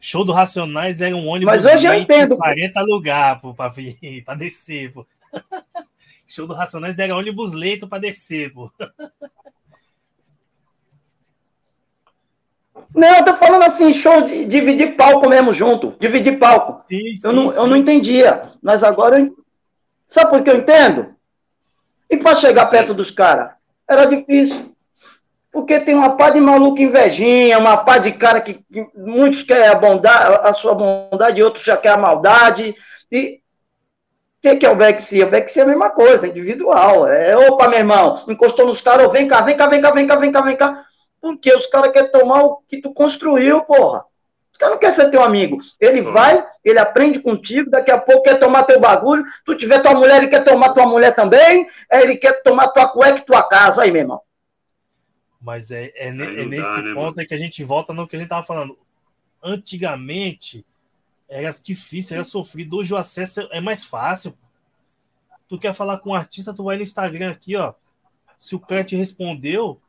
Show do Racionais era um ônibus Mas hoje eu entendo. 40 lugares para vir, para descer, pô. Show do Racionais era ônibus leito para descer, pô. Não, eu tô falando assim, show de dividir palco mesmo junto, dividir palco. Sim, sim, eu, não, sim. eu não entendia, mas agora eu... Sabe por que eu entendo? E para chegar perto dos caras? Era difícil. Porque tem uma pá de maluco invejinha, uma pá de cara que, que muitos querem a, bondade, a sua bondade, outros já querem a maldade. E o que, que é o Vexia? O Vexia é a mesma coisa, individual. É, opa, meu irmão, encostou nos caras, vem cá, vem cá, vem cá, vem cá, vem cá, vem cá. Porque os caras querem tomar o que tu construiu, porra. Os caras não querem ser teu amigo. Ele vai, ele aprende contigo, daqui a pouco quer tomar teu bagulho. Tu tiver tua mulher, ele quer tomar tua mulher também. Ele quer tomar tua cueca e tua casa. Aí, meu irmão. Mas é, é, é nesse dá, né, ponto né, que a gente volta no que a gente tava falando. Antigamente era difícil, era sofrido. Hoje o acesso é mais fácil. Tu quer falar com um artista, tu vai no Instagram aqui, ó. Se o cara te respondeu,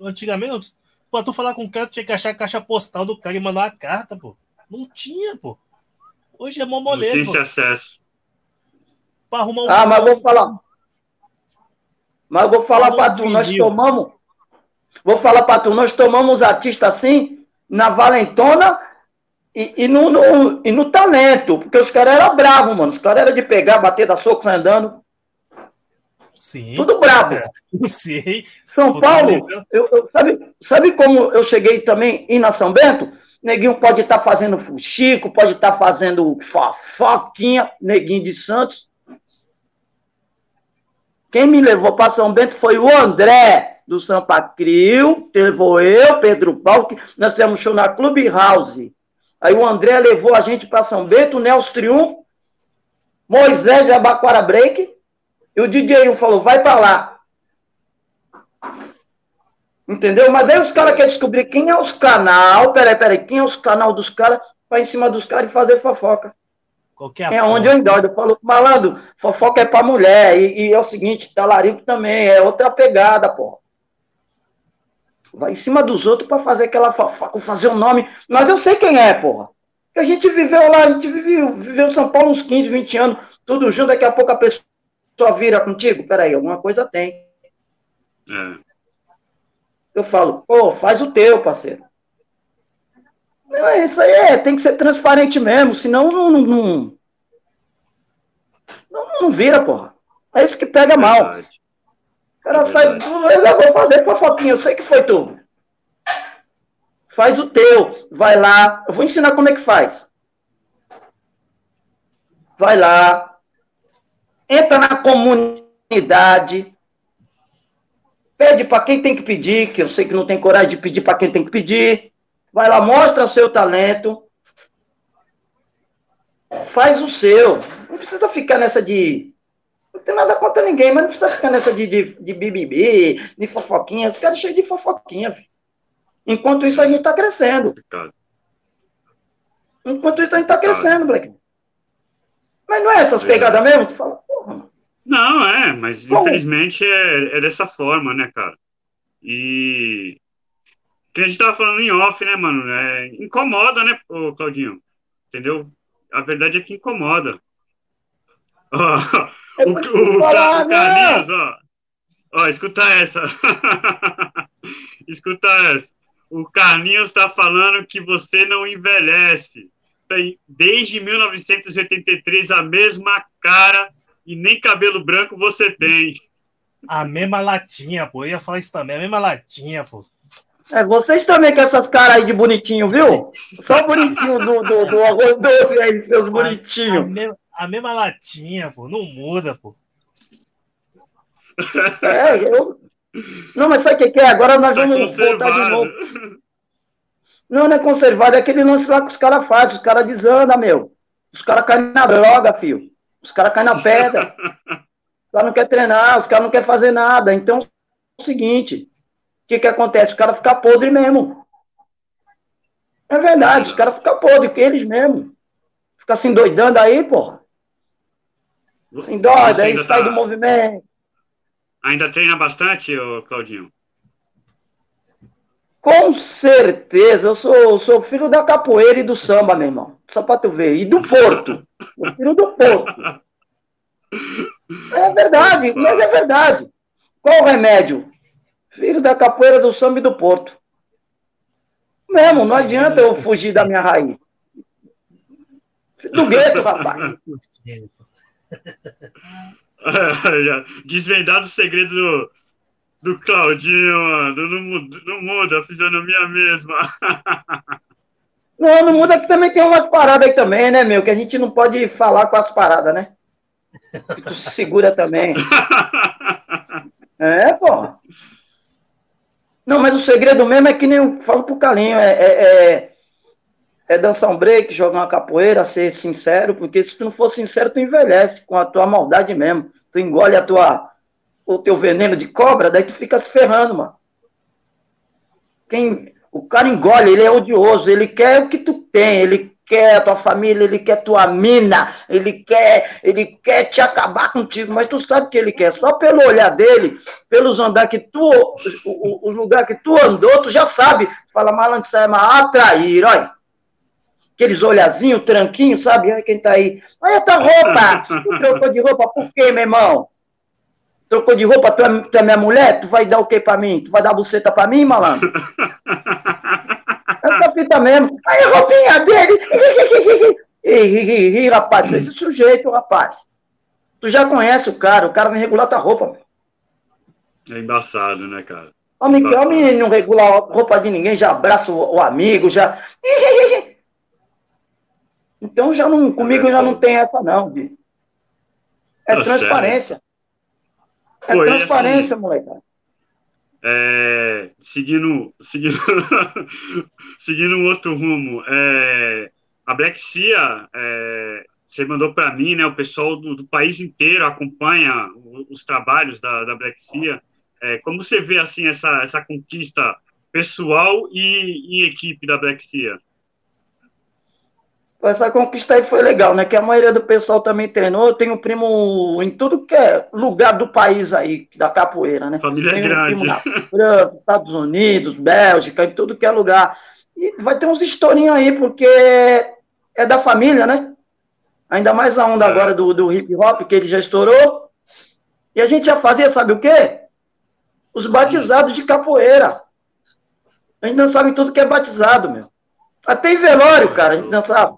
antigamente Pô, tu falar com o cara, tu tinha que achar a caixa postal do cara e mandar uma carta, pô. Não tinha, pô. Hoje é mó moleza. Não tinha esse acesso. Pra arrumar um. Ah, mas vou falar. Mas eu vou falar pra tu, nós tomamos. Vou falar pra tu, nós tomamos artista assim, na valentona e, e, no, no, e no talento. Porque os caras eram bravos, mano. Os caras eram de pegar, bater da soco andando. Sim. Tudo bravo. Sim. São Paulo, eu, eu, sabe, sabe como eu cheguei também em na São Bento? Neguinho pode estar tá fazendo fuxico, pode estar tá fazendo fofoquinha, neguinho de Santos. Quem me levou para São Bento foi o André, do Sampa Crio, levou eu, Pedro Paulo, que nós fizemos show na Clube House. Aí o André levou a gente para São Bento, o Nelson Triunfo, Moisés de Abaquara Break, e o DJ falou, vai para lá. Entendeu? Mas daí os caras querem descobrir quem é os canal, peraí, peraí, quem é os canal dos caras, para em cima dos caras e fazer fofoca. Qualquer é onde eu endoido. Eu falo, malandro, fofoca é para mulher. E, e, é o seguinte, talarico também, é outra pegada, pô. Vai em cima dos outros para fazer aquela fofoca, fazer um nome. Mas eu sei quem é, porra. A gente viveu lá, a gente viveu, viveu em São Paulo uns 15, 20 anos, tudo junto, daqui a pouco a pessoa só vira contigo? Peraí, alguma coisa tem. É. Eu falo, pô, faz o teu, parceiro. Não, isso aí é, tem que ser transparente mesmo, senão não, não, não, não, não vira, porra. É isso que pega mal. O cara é sai, eu vou fazer fofoquinha, eu sei que foi tu. Faz o teu, vai lá, eu vou ensinar como é que faz. Vai lá, entra na comunidade, pede para quem tem que pedir, que eu sei que não tem coragem de pedir para quem tem que pedir. Vai lá, mostra seu talento. Faz o seu. Não precisa ficar nessa de. Não tem nada contra ninguém, mas não precisa ficar nessa de, de, de bibibi, de fofoquinha. Esse cara é cheio de fofoquinha, filho. Enquanto isso, a gente está crescendo. Enquanto isso, a gente está crescendo, Black. Mas não é essas é. pegadas mesmo? Tu fala. Não, é, mas Bom, infelizmente é, é dessa forma, né, cara? E. Que a gente tava falando em off, né, mano? É, incomoda, né, ô, Claudinho? Entendeu? A verdade é que incomoda. Ó, o, o, falar, o Carlinhos, ó. Ó, escuta essa. escuta essa. O Carlinhos tá falando que você não envelhece tem desde 1983 a mesma cara e nem cabelo branco você tem. A mesma latinha, pô. Eu ia falar isso também, a mesma latinha, pô. É, vocês também com essas caras aí de bonitinho, viu? Só bonitinho do, do, do arroz doce aí, seus bonitinhos. A, mesma, a mesma latinha, pô. Não muda, pô. É, eu... Não, mas sabe o que é? Agora nós tá vamos voltar de novo. Não, não é conservado, é aquele lance lá que os caras fazem, os caras desandam, meu. Os caras caem na droga, filho. Os caras caem na pedra. Os caras não querem treinar, os caras não querem fazer nada. Então, é o seguinte: o que, que acontece? Os caras ficam podres mesmo. É verdade, os caras ficam podres, que eles mesmo. Fica se endoidando aí, porra. Se endoida, aí sai tá... do movimento. Ainda treina bastante, Claudinho? Com certeza, eu sou, sou filho da capoeira e do samba, meu irmão. Só pra tu ver. E do Porto. O filho do Porto. É verdade, mas é verdade. Qual o remédio? Filho da capoeira, do samba e do Porto. Mesmo, não adianta eu fugir da minha raiz. Do gueto, rapaz. Desvendado o segredo do, do Claudinho, mano. Não muda, não muda a fisionomia mesma. Não, não muda que também tem umas paradas aí também, né, meu? Que a gente não pode falar com as paradas, né? Que tu se segura também. É, pô. Não, mas o segredo mesmo é que nem eu falo pro Calinho, é, é, é, é, dançar um break, jogar uma capoeira, ser sincero, porque se tu não for sincero, tu envelhece com a tua maldade mesmo. Tu engole a tua, o teu veneno de cobra, daí tu fica se ferrando, mano. Quem, o cara engole, ele é odioso, ele quer o que tu tem, ele quer a tua família, ele quer tua mina, ele quer, ele quer te acabar contigo, mas tu sabe o que ele quer, só pelo olhar dele, pelos andar que tu, os lugares que tu andou, tu já sabe, fala malandro, isso é uma atrair, olha, aqueles olhazinhos, tranquinho, sabe, olha quem tá aí, olha a tua roupa, tu trocou de roupa por quê, meu irmão? Trocou de roupa, tu é, tu é minha mulher, tu vai dar o quê pra mim? Tu vai dar buceta pra mim, malandro? Essa fita mesmo. Aí a roupinha dele. Ih, rapaz, esse sujeito, rapaz. Tu já conhece o cara, o cara vem regular tua roupa. Mano. É embaçado, né, cara? Homem, que homem não regula a roupa de ninguém, já abraça o, o amigo, já. Então já não, comigo já não tem essa, não, Gui. É tá transparência. É Pô, transparência, assim, moleque. É, seguindo, seguindo, seguindo um outro rumo, é, a Black Sea, é, você mandou para mim, né? O pessoal do, do, país inteiro acompanha os trabalhos da, da Black Sea. É, como você vê assim essa, essa conquista pessoal e, e equipe da Black Sea? Essa conquista aí foi legal, né? Que a maioria do pessoal também treinou. Eu tenho primo em tudo que é lugar do país aí, da capoeira, né? Família tenho grande. França, Estados Unidos, Bélgica, em tudo que é lugar. E vai ter uns historinhos aí, porque é da família, né? Ainda mais a onda é. agora do, do hip hop, que ele já estourou. E a gente já fazia, sabe o quê? Os batizados de capoeira. A gente não sabe tudo que é batizado, meu. Até em velório, cara, a gente sabe.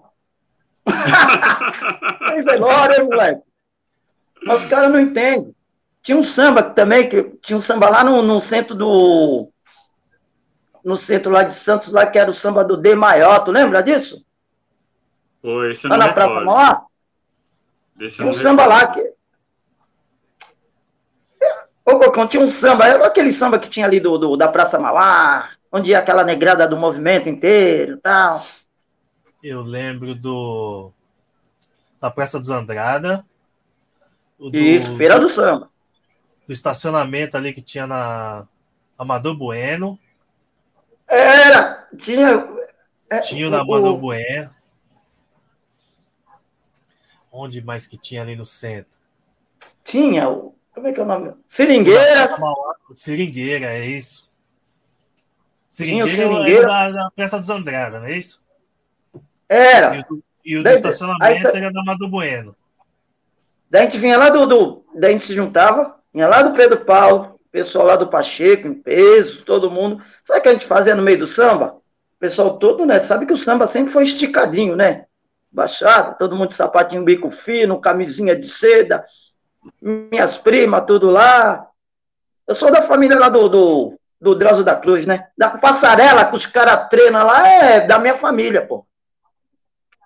Tem velório, moleque. Mas os caras não entendem. Tinha um samba também, que tinha um samba lá no, no centro do. No centro lá de Santos, lá que era o samba do D Maior, tu lembra disso? Foi, Lá na Praça Maior? Tinha um samba lá que. Ô, Cocão, tinha um samba, aquele samba que tinha ali do, do da Praça Mauá, onde ia aquela negrada do movimento inteiro e tal. Eu lembro do. Da Praça dos Andrada. Do, Isso, Feira do Samba. Do estacionamento ali que tinha na Amador Bueno. Era! Tinha. É, tinha o da Amador Bueno. Onde mais que tinha ali no centro? Tinha o. Como é que é o nome? Seringueira. Seringueira, é isso. Seringueira, Tinha o Seringueira. Da, da Praça dos Andrada, não é isso? Era. E o, e o daí, estacionamento aí, era da Amado Bueno. Daí a gente vinha lá do, do. Daí a gente se juntava, vinha lá do Pedro Paulo, pessoal lá do Pacheco, em peso, todo mundo. Sabe o que a gente fazia no meio do samba? O pessoal todo, né? Sabe que o samba sempre foi esticadinho, né? Baixado, todo mundo de sapatinho bico fino, camisinha de seda, minhas primas, tudo lá. Eu sou da família lá do, do, do Drauzio da Cruz, né? Da passarela que os caras treinam lá é da minha família, pô.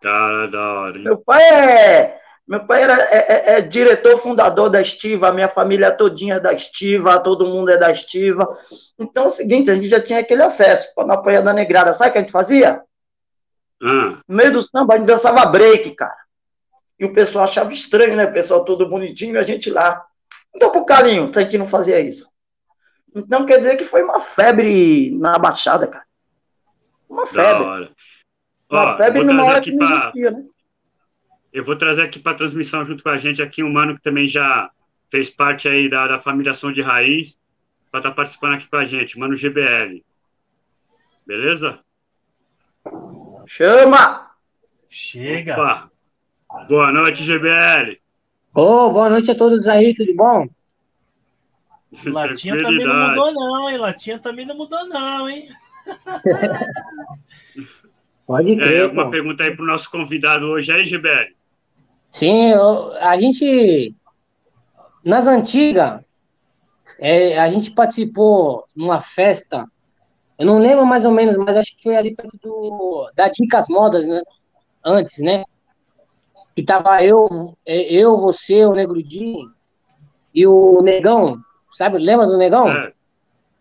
Cara, da hora. Hein? Meu pai é. Meu pai era, é, é, é, diretor fundador da Estiva, a minha família todinha é da Estiva, todo mundo é da Estiva. Então é o seguinte, a gente já tinha aquele acesso para não apanhar da negrada. Sabe o que a gente fazia? Hum. No meio do samba, a gente dançava break, cara. E o pessoal achava estranho, né? O pessoal todo bonitinho e a gente lá. Então, por carinho, se a gente não fazia isso. Então, quer dizer que foi uma febre na Baixada, cara. Uma febre. Ó, febre numa hora que pra... existia, né? Eu vou trazer aqui para a transmissão junto com a gente aqui um mano que também já fez parte aí da, da família Som de Raiz, para estar tá participando aqui com a gente, mano GBL. Beleza? Chama! Chega! Opa. Boa noite, GBL. Ô, oh, boa noite a todos aí, tudo bom? Latinha também não mudou, não, hein? Latinha também não mudou, não, hein? Pode crer. É, uma pô. pergunta aí para o nosso convidado hoje aí, GBL. Sim, a gente. Nas antigas, é, a gente participou numa festa, eu não lembro mais ou menos, mas acho que foi ali perto do, da Dicas Modas, né? Antes, né? Que tava eu, é, eu, você, o Negrudinho e o Negão, sabe? Lembra do Negão? É,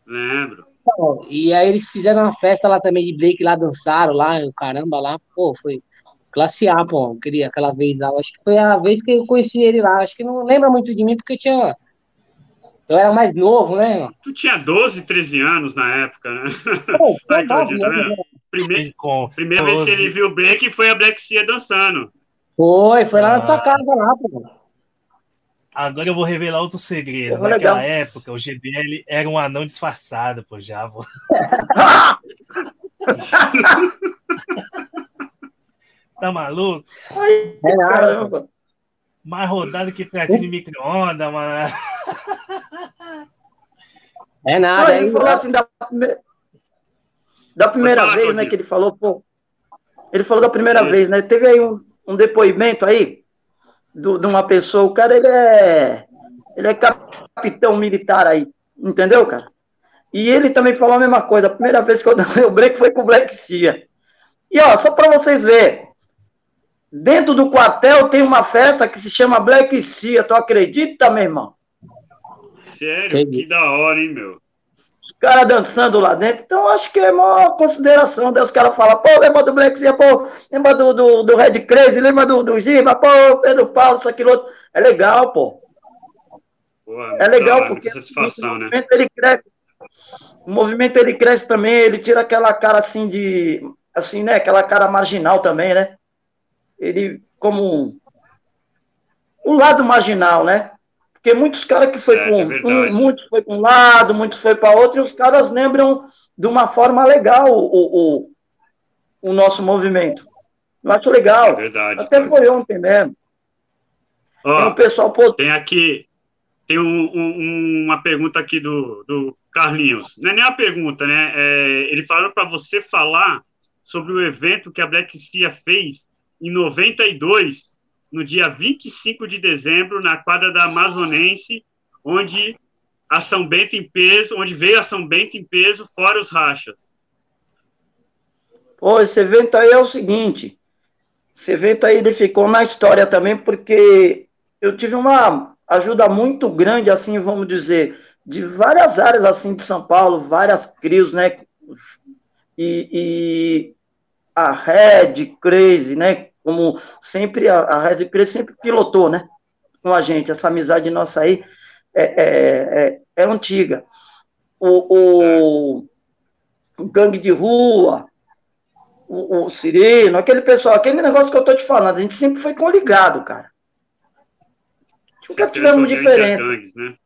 lembro. E aí eles fizeram uma festa lá também de Blake, lá dançaram lá, caramba, lá, pô, foi classe A, pô, queria aquela vez lá. Acho que foi a vez que eu conheci ele lá. Acho que não lembra muito de mim, porque eu tinha eu era mais novo, né? Tu tinha 12, 13 anos na época, né? Pô, Ai, Claudinho, tá vendo? Primeira, primeira vez que ele viu o Black foi a Black Cia dançando. Foi, foi lá ah. na tua casa lá, pô. Agora eu vou revelar outro segredo. Naquela legal. época, o GBL era um anão disfarçado, pô, já vou. tá maluco? Ai, é nada, Mais rodado que pratinho de micro-ondas, mano. É nada. Não, ele falou assim da primeira, da primeira falar, vez, né, que ele falou, pô. Ele falou da primeira vez, né? Teve aí um, um depoimento aí do, de uma pessoa, o cara, ele é. Ele é capitão militar aí, entendeu, cara? E ele também falou a mesma coisa. A primeira vez que eu dei o break foi com o Black Cia. E ó, só para vocês verem. Dentro do quartel tem uma festa que se chama Black Cia. Tu acredita, meu irmão? Sério? Que da hora, hein, meu? Os caras dançando lá dentro. Então, acho que é uma consideração. Daí os caras falam, pô, lembra do Black Sea, pô, lembra do, do, do Red Crazy, lembra do, do Giba, pô, Pedro Paulo, isso, aquilo outro. É legal, pô. pô é legal, porque satisfação, o né? movimento, né? ele cresce. O movimento, ele cresce também, ele tira aquela cara, assim, de... Assim, né? Aquela cara marginal também, né? Ele, como... O lado marginal, né? Porque muitos caras que foi é, com é um, muitos foi para um lado, muitos foi para outro, e os caras lembram de uma forma legal o, o, o nosso movimento. Eu acho legal. É verdade. Até cara. foi ontem mesmo. Ó, o pessoal pô... tem aqui tem um, um, uma pergunta aqui do, do Carlinhos. Não é nem uma pergunta, né? É, ele falou para você falar sobre o evento que a Black Sea fez em 92 no dia 25 de dezembro, na quadra da Amazonense, onde a São Bento em peso, onde veio a São Bento em peso, fora os rachas. Pô, esse evento aí é o seguinte, esse evento aí ele ficou na história também, porque eu tive uma ajuda muito grande, assim, vamos dizer, de várias áreas, assim, de São Paulo, várias crios, né, e, e a Red, Crazy, né, como sempre a, a Rez sempre pilotou, né? Com a gente, essa amizade nossa aí é, é, é, é antiga. O, o, gangue de rua, o, o Sireno, aquele pessoal, aquele negócio que eu tô te falando, a gente sempre foi coligado, cara. Nunca tivemos diferença. Gangues, né?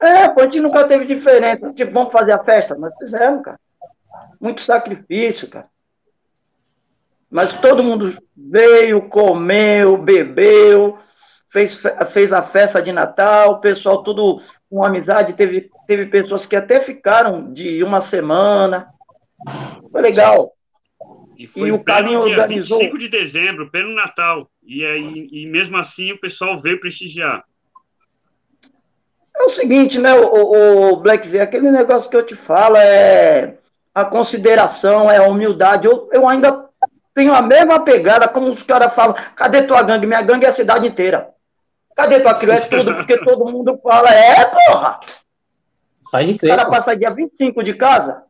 É, a gente nunca teve diferença. Tipo, vamos fazer a festa? Nós fizemos, cara. Muito sacrifício, cara. Mas todo mundo veio, comeu, bebeu, fez, fez a festa de Natal, o pessoal tudo com amizade. Teve, teve pessoas que até ficaram de uma semana. Foi legal. E, foi e o Carlinho organizou. 25 de dezembro, pelo Natal. E, aí, e mesmo assim o pessoal veio prestigiar. É o seguinte, né, o, o Black Z, aquele negócio que eu te falo é a consideração, é a humildade. Eu, eu ainda tenho a mesma pegada, como os caras falam, cadê tua gangue? Minha gangue é a cidade inteira. Cadê tua criança? É tudo, porque todo mundo fala, é, porra! Pode crer. O cara passa dia 25 de casa.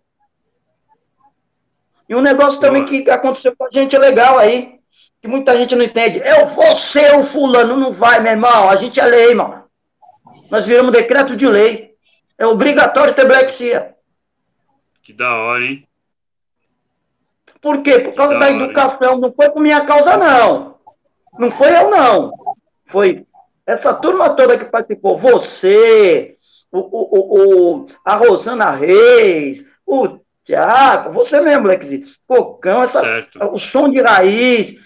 E um negócio também que aconteceu com a gente legal aí, que muita gente não entende. Eu vou ser o fulano, não vai, meu irmão. A gente é lei, mano. Nós viramos decreto de lei. É obrigatório ter Black Sea. Que da hora, hein? Por quê? Por causa da educação. Não foi por minha causa, não. Não foi eu, não. Foi essa turma toda que participou. Você, o, o, o, a Rosana Reis, o Tiago, você mesmo, Lex, Cocão, essa, o som de raiz.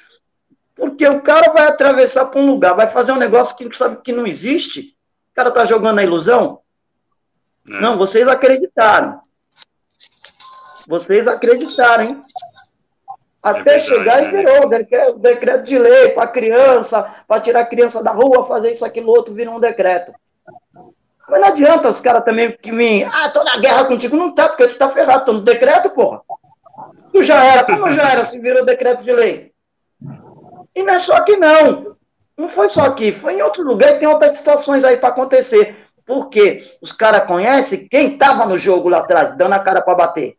Porque o cara vai atravessar para um lugar, vai fazer um negócio que sabe que não existe. O cara tá jogando a ilusão. É. Não, vocês acreditaram. Vocês acreditaram, hein? Até é chegar e virou o decreto de lei para criança, para tirar a criança da rua, fazer isso, aquilo, outro, vira um decreto. Mas não adianta os caras também que vêm, ah, tô na guerra contigo. Não tá, porque tu tá ferrado, tô no decreto, porra. Tu já era, como já era, se virou decreto de lei. E não é só aqui, não. Não foi só aqui, foi em outro lugar e tem outras situações aí para acontecer. Porque os caras conhecem quem tava no jogo lá atrás, dando a cara para bater.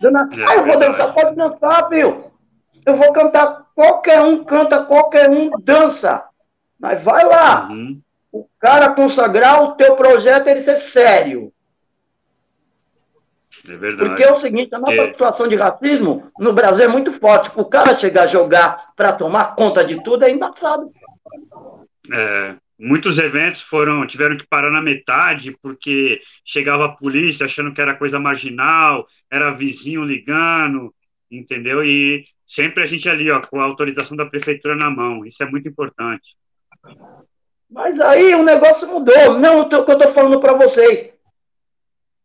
Dando a... É, ah, eu vou dançar, pode dançar, viu? Eu vou cantar, qualquer um canta, qualquer um dança. Mas vai lá. Uhum. O cara consagrar o teu projeto, ele ser sério. É verdade. Porque é o seguinte, a nossa é. situação de racismo no Brasil é muito forte. O cara chegar a jogar para tomar conta de tudo é embaçado. É, muitos eventos foram tiveram que parar na metade porque chegava a polícia achando que era coisa marginal, era vizinho ligando, entendeu? E sempre a gente ali, ó, com a autorização da prefeitura na mão. Isso é muito importante. Mas aí o negócio mudou. Não o que eu estou falando para vocês.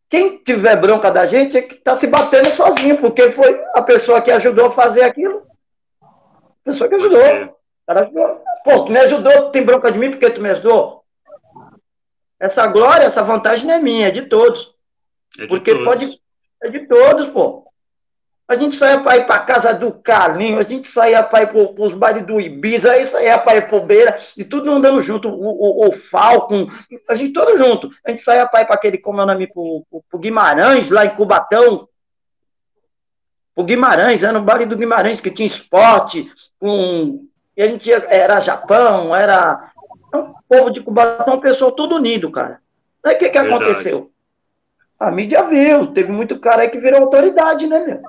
Quem tiver bronca da gente é que está se batendo sozinho, porque foi a pessoa que ajudou a fazer aquilo. A pessoa que ajudou. Cara. Pô, tu me ajudou, tu tem bronca de mim porque tu me ajudou? Essa glória, essa vantagem não é minha, é de todos. É de porque todos. pode. É de todos, pô. A gente saía para ir para casa do Carlinho, a gente saía para ir para os bares do Ibiza, aí saía para ir para Beira, e tudo andando junto, o, o, o Falcon, a gente todo junto. A gente saía para ir para aquele, como é o nome, para Guimarães, lá em Cubatão. O Guimarães, era no bar do Guimarães, que tinha esporte, com... e a gente ia, era Japão, era é povo de Cubatão, pessoal todo unido, cara. Aí o que, que aconteceu? A mídia viu, teve muito cara aí que virou autoridade, né, meu?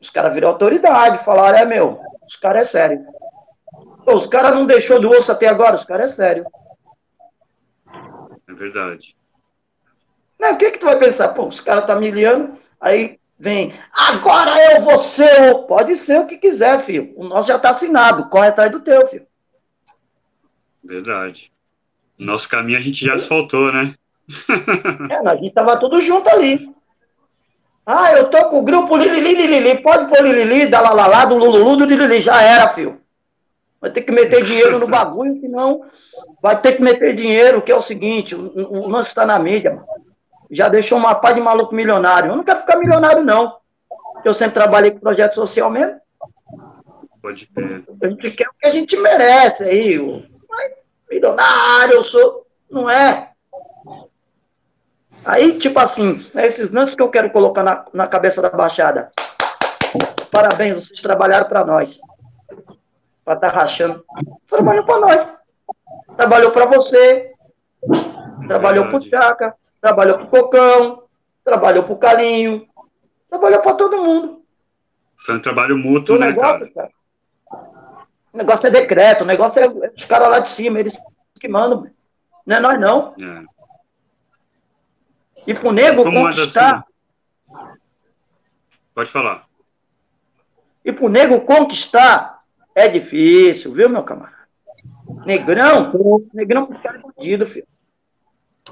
Os caras viram autoridade, falaram, é meu, os caras é sério. Pô, os caras não deixou do osso até agora, os caras é sério. É verdade. Não, o que que tu vai pensar? Pô, os caras tá miliando, aí vem, agora eu vou ser o... Pode ser o que quiser, filho. O nosso já tá assinado, corre atrás do teu, filho. Verdade. Nosso caminho a gente já asfaltou, né? é, a gente tava tudo junto ali. Ah, eu tô com o grupo Lilili, Lilili. Pode pôr Lilili, da Lalala, do Lululu, do Lilili. Já era, filho. Vai ter que meter dinheiro no bagulho, senão vai ter que meter dinheiro, que é o seguinte, o, o lance está na mídia, mano. Já deixou uma pá de maluco milionário. Eu não quero ficar milionário, não. Eu sempre trabalhei com projeto social mesmo. Pode ter. A gente quer o que a gente merece aí. Mas, milionário, eu sou. Não é. Aí, tipo assim, é esses lances que eu quero colocar na, na cabeça da Baixada. Parabéns, vocês trabalharam para nós. Para estar tá rachando. Trabalhou para nós. Trabalhou para você. Trabalhou para o Chaca. Trabalhou para o Cocão. Trabalhou para o Calinho. Trabalhou para todo mundo. Foi um trabalho mútuo, o né, negócio, cara? O negócio é decreto, o negócio é os caras lá de cima, eles que mandam. Não é nós, não. É. E pro nego Como conquistar. Assim? Pode falar. E pro nego conquistar é difícil, viu, meu camarada? Negrão, negrão é bandido, filho.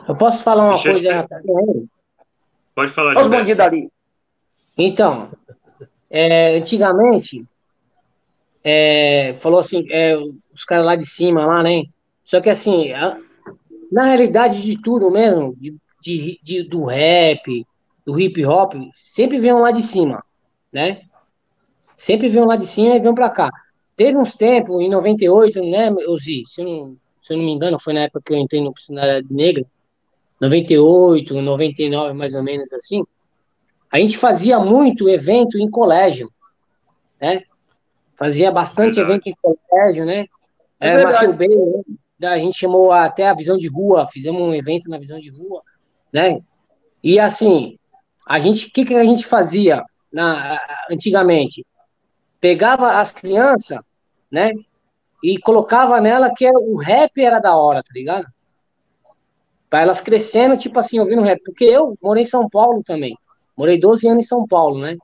Eu posso falar uma Deixa coisa Pode falar. Olha os bandidos ali. Então, é, antigamente, é, falou assim, é, os caras lá de cima, lá, né? Só que assim, a, na realidade de tudo mesmo, de de, de, do rap, do hip hop, sempre vêm lá de cima, né? Sempre vêm lá de cima e vêm para cá. Teve uns tempos, em 98, né, Ozi? Se eu não, se eu não me engano, foi na época que eu entrei no Personalidade Negra, 98, 99, mais ou menos assim. A gente fazia muito evento em colégio, né? Fazia bastante evento em colégio, né? Era é Mateu né? A gente chamou até a visão de rua, fizemos um evento na visão de rua né? E assim, a gente, o que, que a gente fazia na, antigamente? Pegava as crianças, né? E colocava nela que era, o rap era da hora, tá ligado? Para elas crescendo, tipo assim, ouvindo rap. Porque eu morei em São Paulo também. Morei 12 anos em São Paulo, né?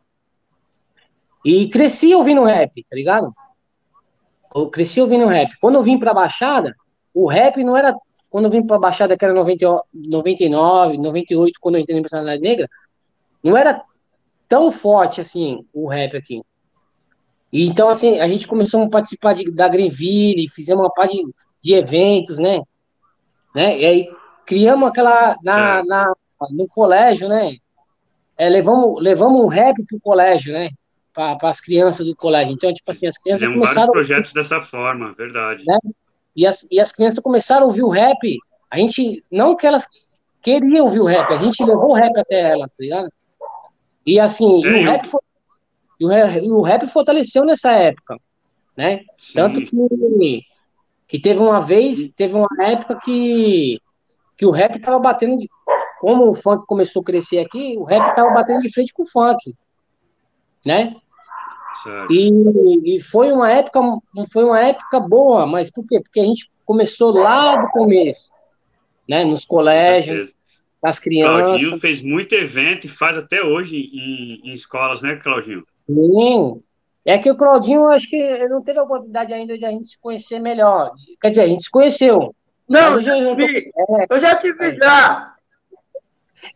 E cresci ouvindo rap, tá ligado? Eu cresci ouvindo rap. Quando eu vim pra Baixada, o rap não era quando eu vim para a Baixada, que era 90, 99, 98, quando eu entrei na Personalidade Negra, não era tão forte assim o rap aqui. E, então, assim, a gente começou a participar de, da Greenville, fizemos uma parte de, de eventos, né? né? E aí criamos aquela na, na no colégio, né? É, levamos levamos o rap pro colégio, né? Para as crianças do colégio. Então, tipo assim, as crianças Fizemos começaram vários projetos dessa forma, verdade. Né? E as, e as crianças começaram a ouvir o rap. A gente não que elas queriam ouvir o rap, a gente levou o rap até elas, tá ligado? E assim, é, e o, rap foi, e o, o rap fortaleceu nessa época, né? Sim. Tanto que que teve uma vez, teve uma época que, que o rap tava batendo de, como o funk começou a crescer aqui, o rap tava batendo de frente com o funk, né? E, e, foi uma época, foi uma época boa, mas por quê? Porque a gente começou lá do começo, né? Nos colégios, as crianças. Claudinho fez muito evento e faz até hoje em, em escolas, né, Claudinho? Sim, é que o Claudinho, acho que não teve a oportunidade ainda de a gente se conhecer melhor. Quer dizer, a gente se conheceu. Não, eu já, eu, tô... é, eu já te vi, é. já.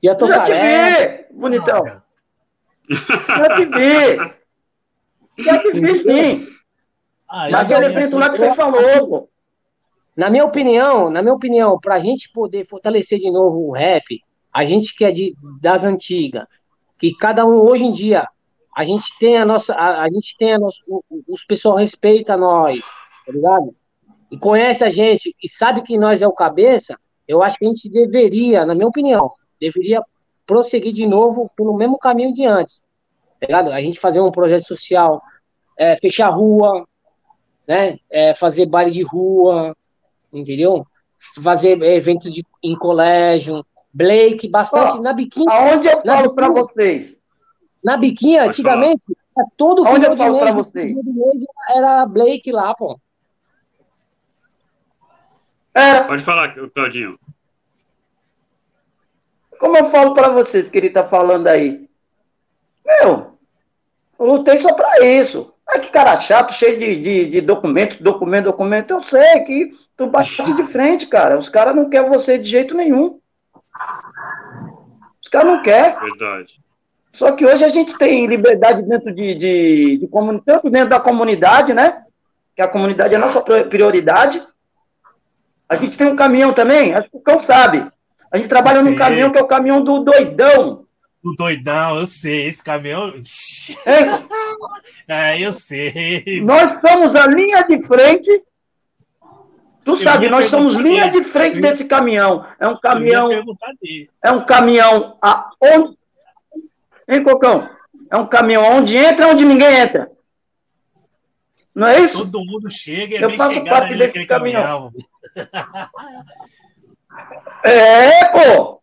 Já, tô já te vi, bonitão. já te vi. Já te vi, sim. Ah, Mas ele evento lá que você falou, pô. Na minha opinião, na minha opinião, para a gente poder fortalecer de novo o rap, a gente que é de, das antigas, que cada um hoje em dia a gente tem a nossa, a, a gente tem a nossa, os pessoal respeita nós, tá ligado? E conhece a gente e sabe que nós é o cabeça, eu acho que a gente deveria, na minha opinião, deveria prosseguir de novo pelo mesmo caminho de antes, tá ligado? A gente fazer um projeto social, é, fechar rua, né? É, fazer baile de rua, entendeu? Fazer eventos de, em colégio, Blake, bastante oh, na biquinha. Aonde eu falo para vocês? Na biquinha, Pode antigamente, falar. todo Onde final eu falo para vocês? era Blake lá, pô. É. Pode falar, Claudinho. Como eu falo para vocês que ele tá falando aí? Meu, eu lutei só para isso. Ah, que cara chato, cheio de, de, de documento, documento, documento. Eu sei que tu bate de frente, cara. Os caras não querem você de jeito nenhum. Os caras não querem. Verdade. Só que hoje a gente tem liberdade dentro de, de, de tanto dentro da comunidade, né? Que a comunidade é a nossa prioridade. A gente tem um caminhão também, acho que o cão sabe. A gente trabalha num caminhão que é o caminhão do doidão. Do doidão, eu sei, esse caminhão. É, é eu sei. Nós somos a linha de frente. Tu eu sabe, nós somos linha de frente desse caminhão. É um caminhão. É um caminhão a, onde, Hein, Cocão? É um caminhão onde entra onde ninguém entra. Não é isso? Todo mundo chega e Eu faço parte desse caminhão. caminhão. é, pô!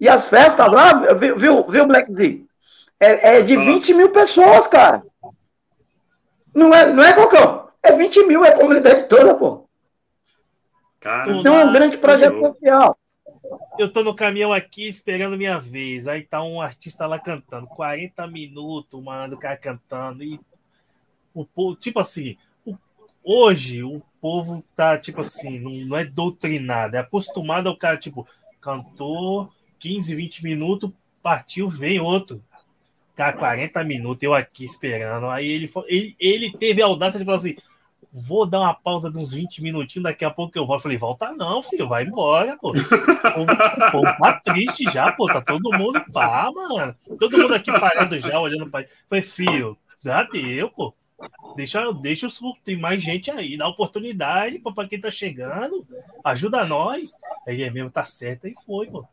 E as festas lá, viu, viu, Black Z? É, é de 20 mil pessoas, cara. Não é, não é, Cocão? É 20 mil, é a comunidade toda, pô. Cara, então é um grande projeto social eu tô no caminhão aqui esperando minha vez. Aí tá um artista lá cantando. 40 minutos, mano, o cara cantando. E o povo, tipo assim, o, hoje o povo tá, tipo assim, não, não, é doutrinado, é acostumado ao cara, tipo, cantou 15, 20 minutos, partiu, vem outro. Cara, 40 minutos, eu aqui esperando. Aí ele, ele, ele teve a audácia de falar assim: vou dar uma pausa de uns 20 minutinhos, daqui a pouco eu vou. Eu falei, volta não, filho, vai embora, pô. O povo tá triste já, pô, tá todo mundo pá, mano. Todo mundo aqui parado já, olhando para Falei, filho, já deu, pô. Deixa, deixa o tem mais gente aí, dá oportunidade para quem tá chegando, ajuda nós. Aí é mesmo, tá certo, aí foi, pô.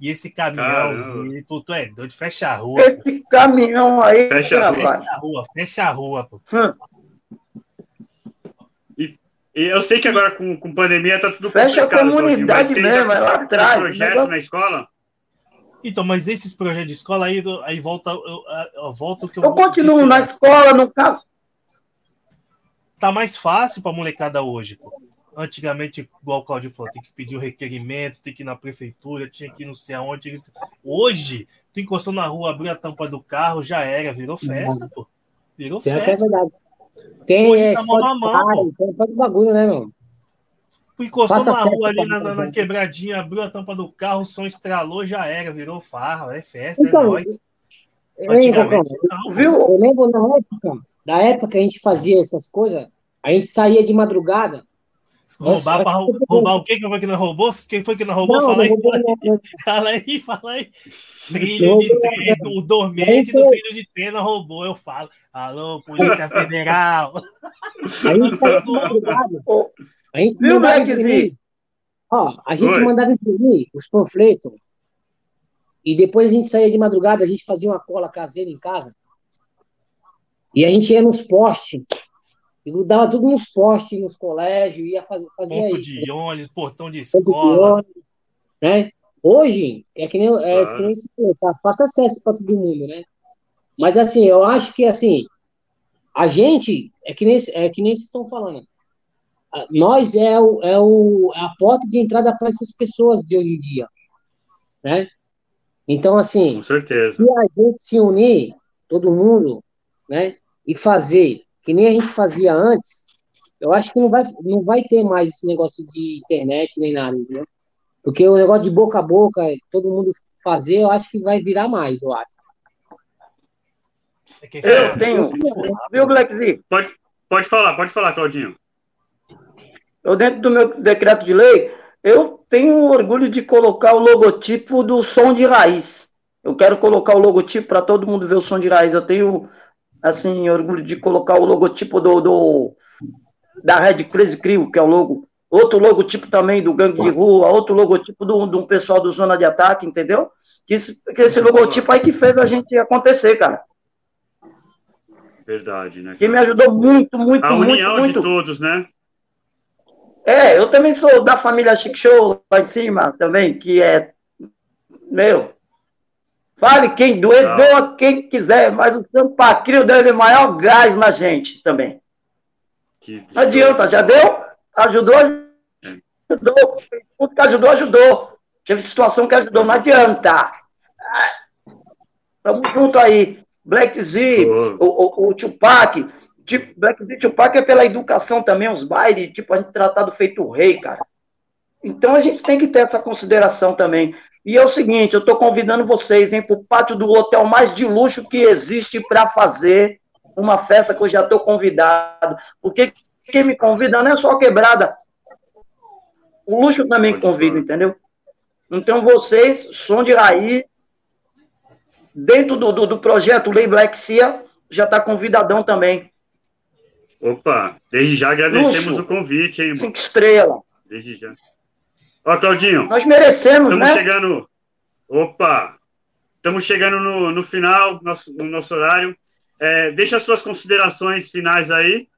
E esse caminhãozinho, tu, tu é doido, fecha a rua. Esse pô. caminhão aí, fecha, a fecha a rua, fecha a rua, pô. Hum. E eu sei que agora com, com pandemia tá tudo Fecha a comunidade mesmo, é lá atrás. projeto na escola? Então, mas esses projetos de escola aí, aí volta, eu, eu volto que eu. Eu continuo na escola, no caso. Tá mais fácil para molecada hoje. Pô. Antigamente, igual o Claudio falou, tem que pedir o requerimento, tem que ir na prefeitura, tinha que ir não sei aonde. Hoje, tu encostou na rua, abriu a tampa do carro, já era, virou festa, pô. Virou festa. É verdade. Tem Hoje é, tá mão, tem todo bagulho, né, meu? Encostou Passa na rua ali na, na, na, quebradinha, abriu a tampa do carro, o som estralou, já era, virou farra, é festa, é então, é nóis. viu? Eu lembro na época, da época que a gente fazia essas coisas, a gente saía de madrugada, Roubar, pra, roubar o quê? Quem foi que não roubou? Quem foi que não roubou? Não, fala, aí, fala, aí, fala aí, fala aí. Trilho de trem, o dormente do trilho de trem não roubou, eu falo. Alô, Polícia Federal. A gente saiu de madrugada. A gente Viu, mandava imprimir. Ó, a gente Oi. mandava imprimir os panfletos. E depois a gente saía de madrugada, a gente fazia uma cola caseira em casa. E a gente ia nos postes e grudava tudo nos postes, nos colégios, ia fazer, fazia Ponto isso. de ônibus, portão de escola. Ônibus, né? Hoje, é que nem, é, claro. que nem tá, fácil acesso para todo mundo, né? Mas assim, eu acho que assim, a gente, é que nem, é que nem vocês estão falando, nós é, o, é, o, é a porta de entrada para essas pessoas de hoje em dia, né? Então, assim, Com certeza. se a gente se unir, todo mundo, né, e fazer que nem a gente fazia antes, eu acho que não vai, não vai ter mais esse negócio de internet nem nada, entendeu? Porque o negócio de boca a boca, todo mundo fazer, eu acho que vai virar mais, eu acho. É eu tenho. Viu, Black Z? Pode, pode falar, pode falar, Claudinho. Eu, dentro do meu decreto de lei, eu tenho orgulho de colocar o logotipo do som de raiz. Eu quero colocar o logotipo para todo mundo ver o som de raiz. Eu tenho assim, orgulho de colocar o logotipo do, do da Red Crazy Crew, que é o logo, outro logotipo também do Gangue de Rua, outro logotipo do, do pessoal do Zona de Ataque, entendeu? Que esse, que esse logotipo aí que fez a gente acontecer, cara. Verdade, né? Que me ajudou muito, muito, a união muito, de todos, né? É, eu também sou da família Chic Show lá em cima também, que é, meu, Fale quem doer, doa quem quiser, mas o Sampacrio deu maior gás na gente também. Que não adianta, já deu? Ajudou? Ajudou. Tudo que ajudou, ajudou. Teve situação que ajudou, não adianta. Tamo junto aí. Black Z, o, o, o Tupac. Tipo, Black Z Tupac é pela educação também, os bailes, tipo, a gente tratado feito rei, cara. Então a gente tem que ter essa consideração também. E é o seguinte, eu estou convidando vocês para o pátio do hotel mais de luxo que existe para fazer uma festa que eu já estou convidado. Porque quem me convida não é só quebrada. O luxo também convida, entendeu? Então vocês, som de raiz, dentro do, do, do projeto Lei Black Cia, já está convidadão também. Opa, desde já agradecemos luxo, o convite, hein, irmão? Cinco estrelas. Desde já. Ó, Claudinho. Nós merecemos, estamos né? chegando. Opa! Estamos chegando no, no final do nosso, no nosso horário. É, deixa as suas considerações finais aí.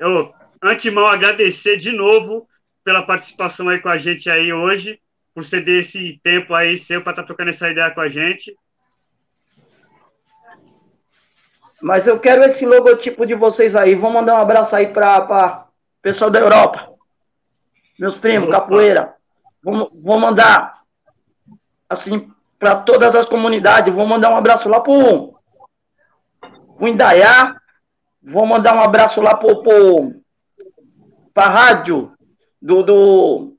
Eu, antemão, agradecer de novo pela participação aí com a gente aí hoje, por ceder esse tempo aí seu para estar tá trocando essa ideia com a gente. Mas eu quero esse logotipo de vocês aí. Vou mandar um abraço aí para o pessoal da Europa. Meus primos, Opa. capoeira. Vou, vou mandar, assim, para todas as comunidades. Vou mandar um abraço lá para o Indaiá. Vou mandar um abraço lá para a rádio do, do,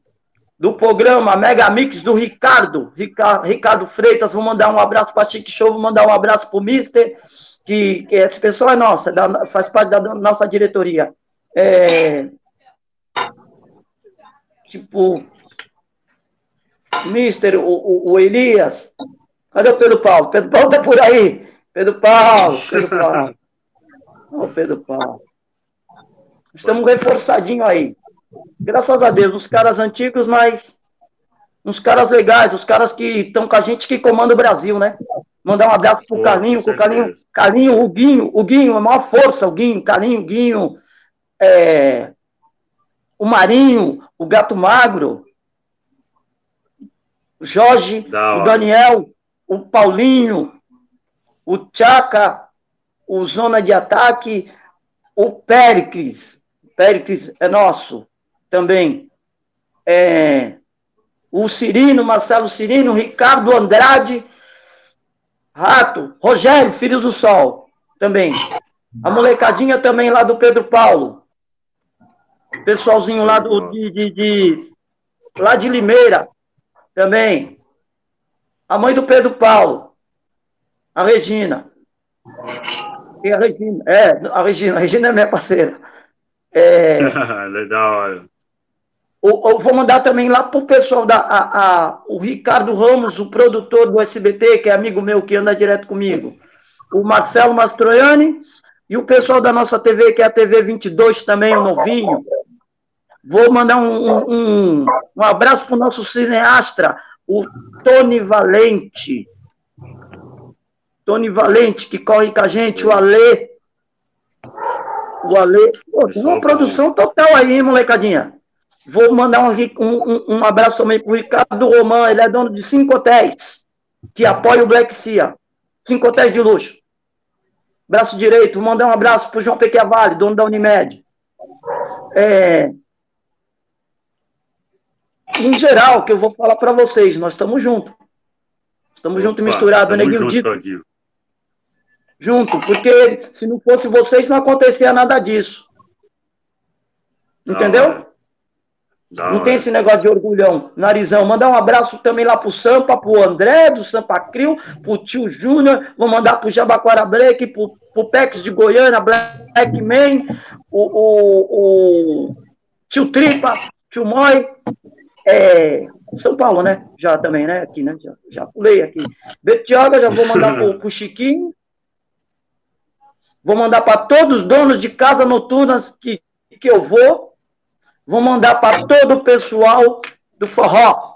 do programa Mega Mix do Ricardo, Ricardo, Ricardo Freitas. Vou mandar um abraço para Chique Show. Vou mandar um abraço para o Mister, que, que esse pessoal é nossa, da, faz parte da nossa diretoria. É, tipo, Mister, o, o, o, Elias. Cadê o Pedro Paulo? Pedro Paulo tá por aí. Pedro Paulo, Pedro Paulo. Ô, Pedro Paulo. Estamos reforçadinho aí. Graças a Deus, uns caras antigos, mas uns caras legais, os caras que estão com a gente que comanda o Brasil, né? Mandar um abraço pro Carlinho, pro Carlinho, Carlinho, o Guinho, o Guinho, a maior força, o Guinho, Carlinho, o Guinho, é, o Marinho, o Gato Magro, o Jorge, o Daniel, o Paulinho, o Tchaca, o Zona de Ataque, o Péricles. Péricles é nosso também. É, o Cirino, Marcelo Cirino, Ricardo Andrade, Rato, Rogério, Filho do Sol, também. A molecadinha também lá do Pedro Paulo. Pessoalzinho lá do, de, de, de lá de Limeira, também. A mãe do Pedro Paulo. A Regina. E a Regina. É, a Regina. A Regina é minha parceira. É... Legal, olha. Vou mandar também lá pro pessoal da a, a, o Ricardo Ramos, o produtor do SBT, que é amigo meu que anda direto comigo. O Marcelo Mastroianni e o pessoal da nossa TV, que é a TV 22 também, o novinho. Vou mandar um, um, um abraço pro nosso cineasta, o Tony Valente. Tony Valente, que corre com a gente, o Alê. O Alê. Pô, uma produção total aí, molecadinha. Vou mandar um, um, um abraço também pro Ricardo Romão, ele é dono de cinco hotéis, que apoia o Black Sea. Cinco hotéis de luxo. Braço direito, vou mandar um abraço pro João Pequiavale, dono da Unimed. É, em geral, que eu vou falar para vocês, nós estamos juntos. Estamos juntos e misturados, neguinho junto, junto, porque se não fosse vocês, não acontecia nada disso. Entendeu? Não, não tem esse negócio de orgulhão, narizão. Mandar um abraço também lá pro Sampa, pro André, do Sampa Crio, pro tio Júnior, vou mandar pro Jabaquara Black, pro, pro Pex de Goiânia, Black Man, o, o, o tio Tripa, tio Moi, é, São Paulo, né? Já também, né? Aqui, né? Já, já pulei aqui. Betioga, já vou mandar pro, pro Chiquinho. Vou mandar para todos os donos de casa noturnas que, que eu vou. Vou mandar para todo o pessoal do forró.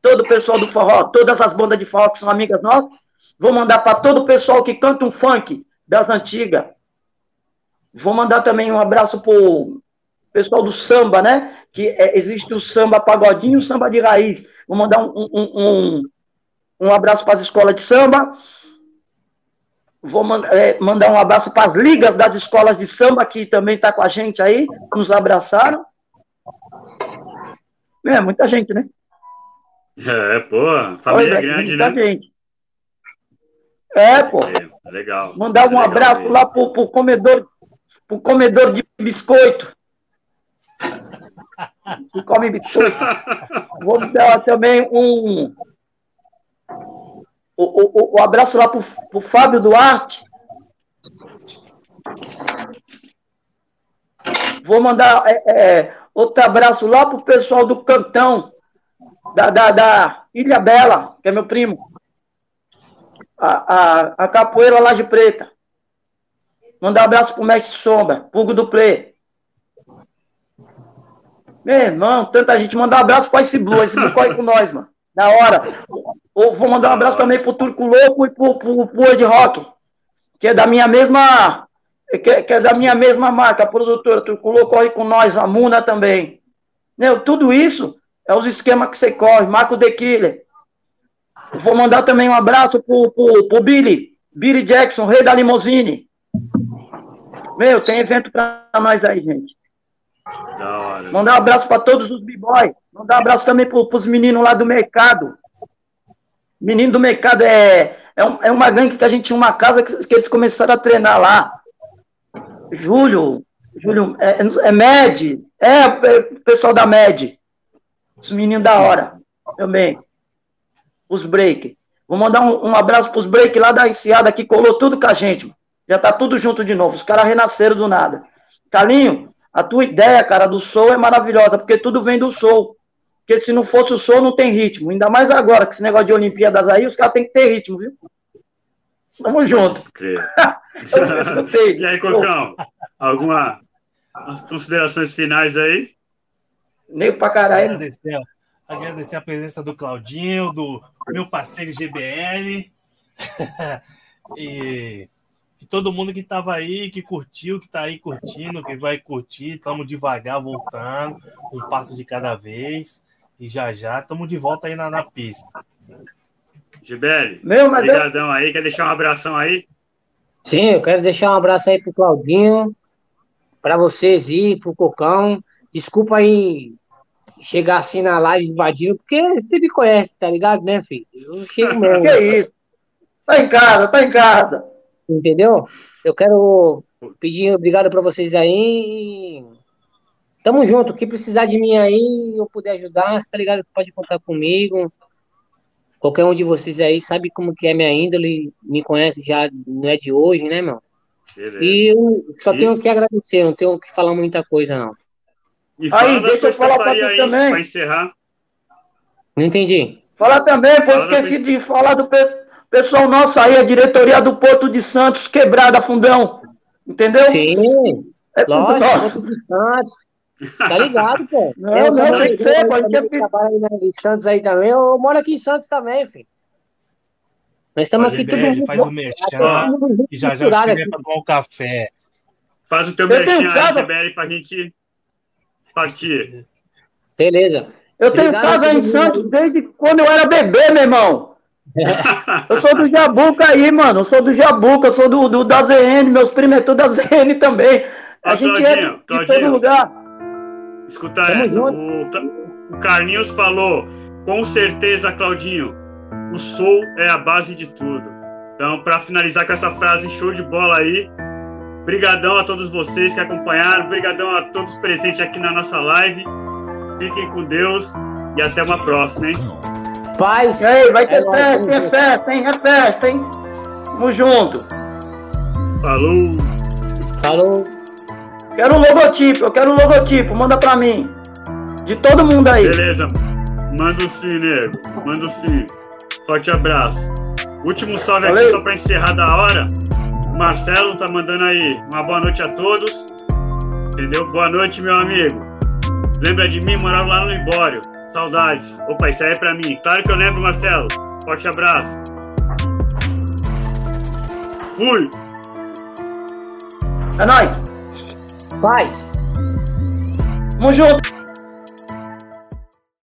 Todo o pessoal do forró, todas as bandas de forró que são amigas nossas. Vou mandar para todo o pessoal que canta um funk das antigas. Vou mandar também um abraço pro pessoal do samba, né? Que é, existe o samba pagodinho e o samba de raiz. Vou mandar um, um, um, um abraço para as escolas de samba. Vou é, mandar um abraço para as ligas das escolas de samba, que também está com a gente aí, nos abraçaram. É, muita gente, né? É, pô, família Oi, grande, muita né? Gente. É, pô. É, legal. Mandar um legal, abraço lá pro, pro comedor, pro comedor de biscoito que come biscoito. Vou dar também um. O, o, o abraço lá pro, Fábio Duarte. Vou mandar é, é, outro abraço lá pro pessoal do Cantão, da, da, da Ilha Bela, que é meu primo. A, a, a Capoeira Laje Preta. Mandar um abraço pro Mestre Sombra, Pugo do Play. Meu irmão, tanta gente. Mandar um abraço pro Ice Blue. Ice Blue corre com nós, mano. Da hora. Ou vou mandar um abraço também pro Turco Louco e pro, pro, pro World Rock. Que é da minha mesma. Que, que, é da minha mesma marca, a produtora. Turco Louco corre com nós, a Muna também. Meu, tudo isso é os esquemas que você corre. Marco The Killer. Vou mandar também um abraço pro, pro, pro Billy. Billy Jackson, rei da limousine. Meu, tem evento pra nós aí, gente. Mandar um abraço para todos os b-boys. Mandar um abraço também para os meninos lá do mercado. Menino do mercado é, é, um, é, uma gangue que a gente tinha uma casa que, que eles começaram a treinar lá. Júlio, Júlio, é, é MED, é, é pessoal da MED. Os meninos da hora também. Os break. Vou mandar um, um abraço para os break lá da Enseada que colou tudo com a gente. Já tá tudo junto de novo. Os caras renasceram do nada. Calinho, a tua ideia, cara, do soul é maravilhosa, porque tudo vem do soul. Porque se não fosse o soul, não tem ritmo. Ainda mais agora, que esse negócio de Olimpíadas aí, os caras têm que ter ritmo, viu? Tamo junto. e aí, Cocão, alguma considerações finais aí? Nem pra caralho. Agradecer, agradecer a presença do Claudinho, do meu parceiro GBL. e todo mundo que estava aí, que curtiu, que está aí curtindo, que vai curtir, estamos devagar voltando, um passo de cada vez, e já já estamos de volta aí na, na pista. Gibeli, obrigadão aí, quer deixar um abração aí? Sim, eu quero deixar um abraço aí pro Claudinho, para vocês e pro Cocão. Desculpa aí chegar assim na live invadindo, porque você me conhece, tá ligado, né, filho? Eu chego mesmo. que isso? Tá em casa, tá em casa. Entendeu? Eu quero pedir obrigado para vocês aí. Tamo junto. O que precisar de mim aí, eu puder ajudar, tá ligado? Pode contar comigo. Qualquer um de vocês aí sabe como que é minha índole, me conhece já, não é de hoje, né, meu? Beleza. E eu só e... tenho que agradecer, não tenho que falar muita coisa, não. E Aí, deixa eu falar para tu também. Para encerrar. Não entendi. Falar também, pô, esqueci de falar do pessoal nosso aí, a diretoria do Porto de Santos, quebrada, fundão. Entendeu? Sim. É lógico, Porto de Santos. Tá ligado, pô? Não, eu não, tem que ser, pô. Eu trabalho em Santos aí também. Eu moro aqui em Santos também, filho. Nós estamos aqui tudo Ele faz o merchan e já já chega para tomar um café. Faz o teu merchan, casa... GBL, pra gente partir. Beleza. Eu tenho casa em Santos desde quando eu era bebê, meu irmão. eu sou do Jabuca aí, mano. Eu sou do Jabuca, eu sou do, do da ZN, meus primos é tudo da ZN também. A gente Claudinho, é de todo lugar. Escuta Tamo essa. O, o Carlinhos falou, com certeza, Claudinho, o Soul é a base de tudo. Então, para finalizar com essa frase show de bola aí, brigadão a todos vocês que acompanharam, brigadão a todos presentes aqui na nossa live. Fiquem com Deus e até uma próxima, hein? Paz. E aí, vai ter é festa, é festa, hein? É festa, hein? Tamo junto. Falou. Falou. Quero um logotipo, eu quero um logotipo, manda pra mim. De todo mundo aí. Beleza. Manda sim, nego. Manda sim. Forte abraço. Último salve Valeu. aqui só pra encerrar da hora. O Marcelo tá mandando aí uma boa noite a todos. Entendeu? Boa noite, meu amigo. Lembra de mim? Morava lá no Libório. Saudades. Opa, isso aí é pra mim. Claro que eu lembro, Marcelo. Forte abraço. Fui. É nóis. Paz. Tamo junto.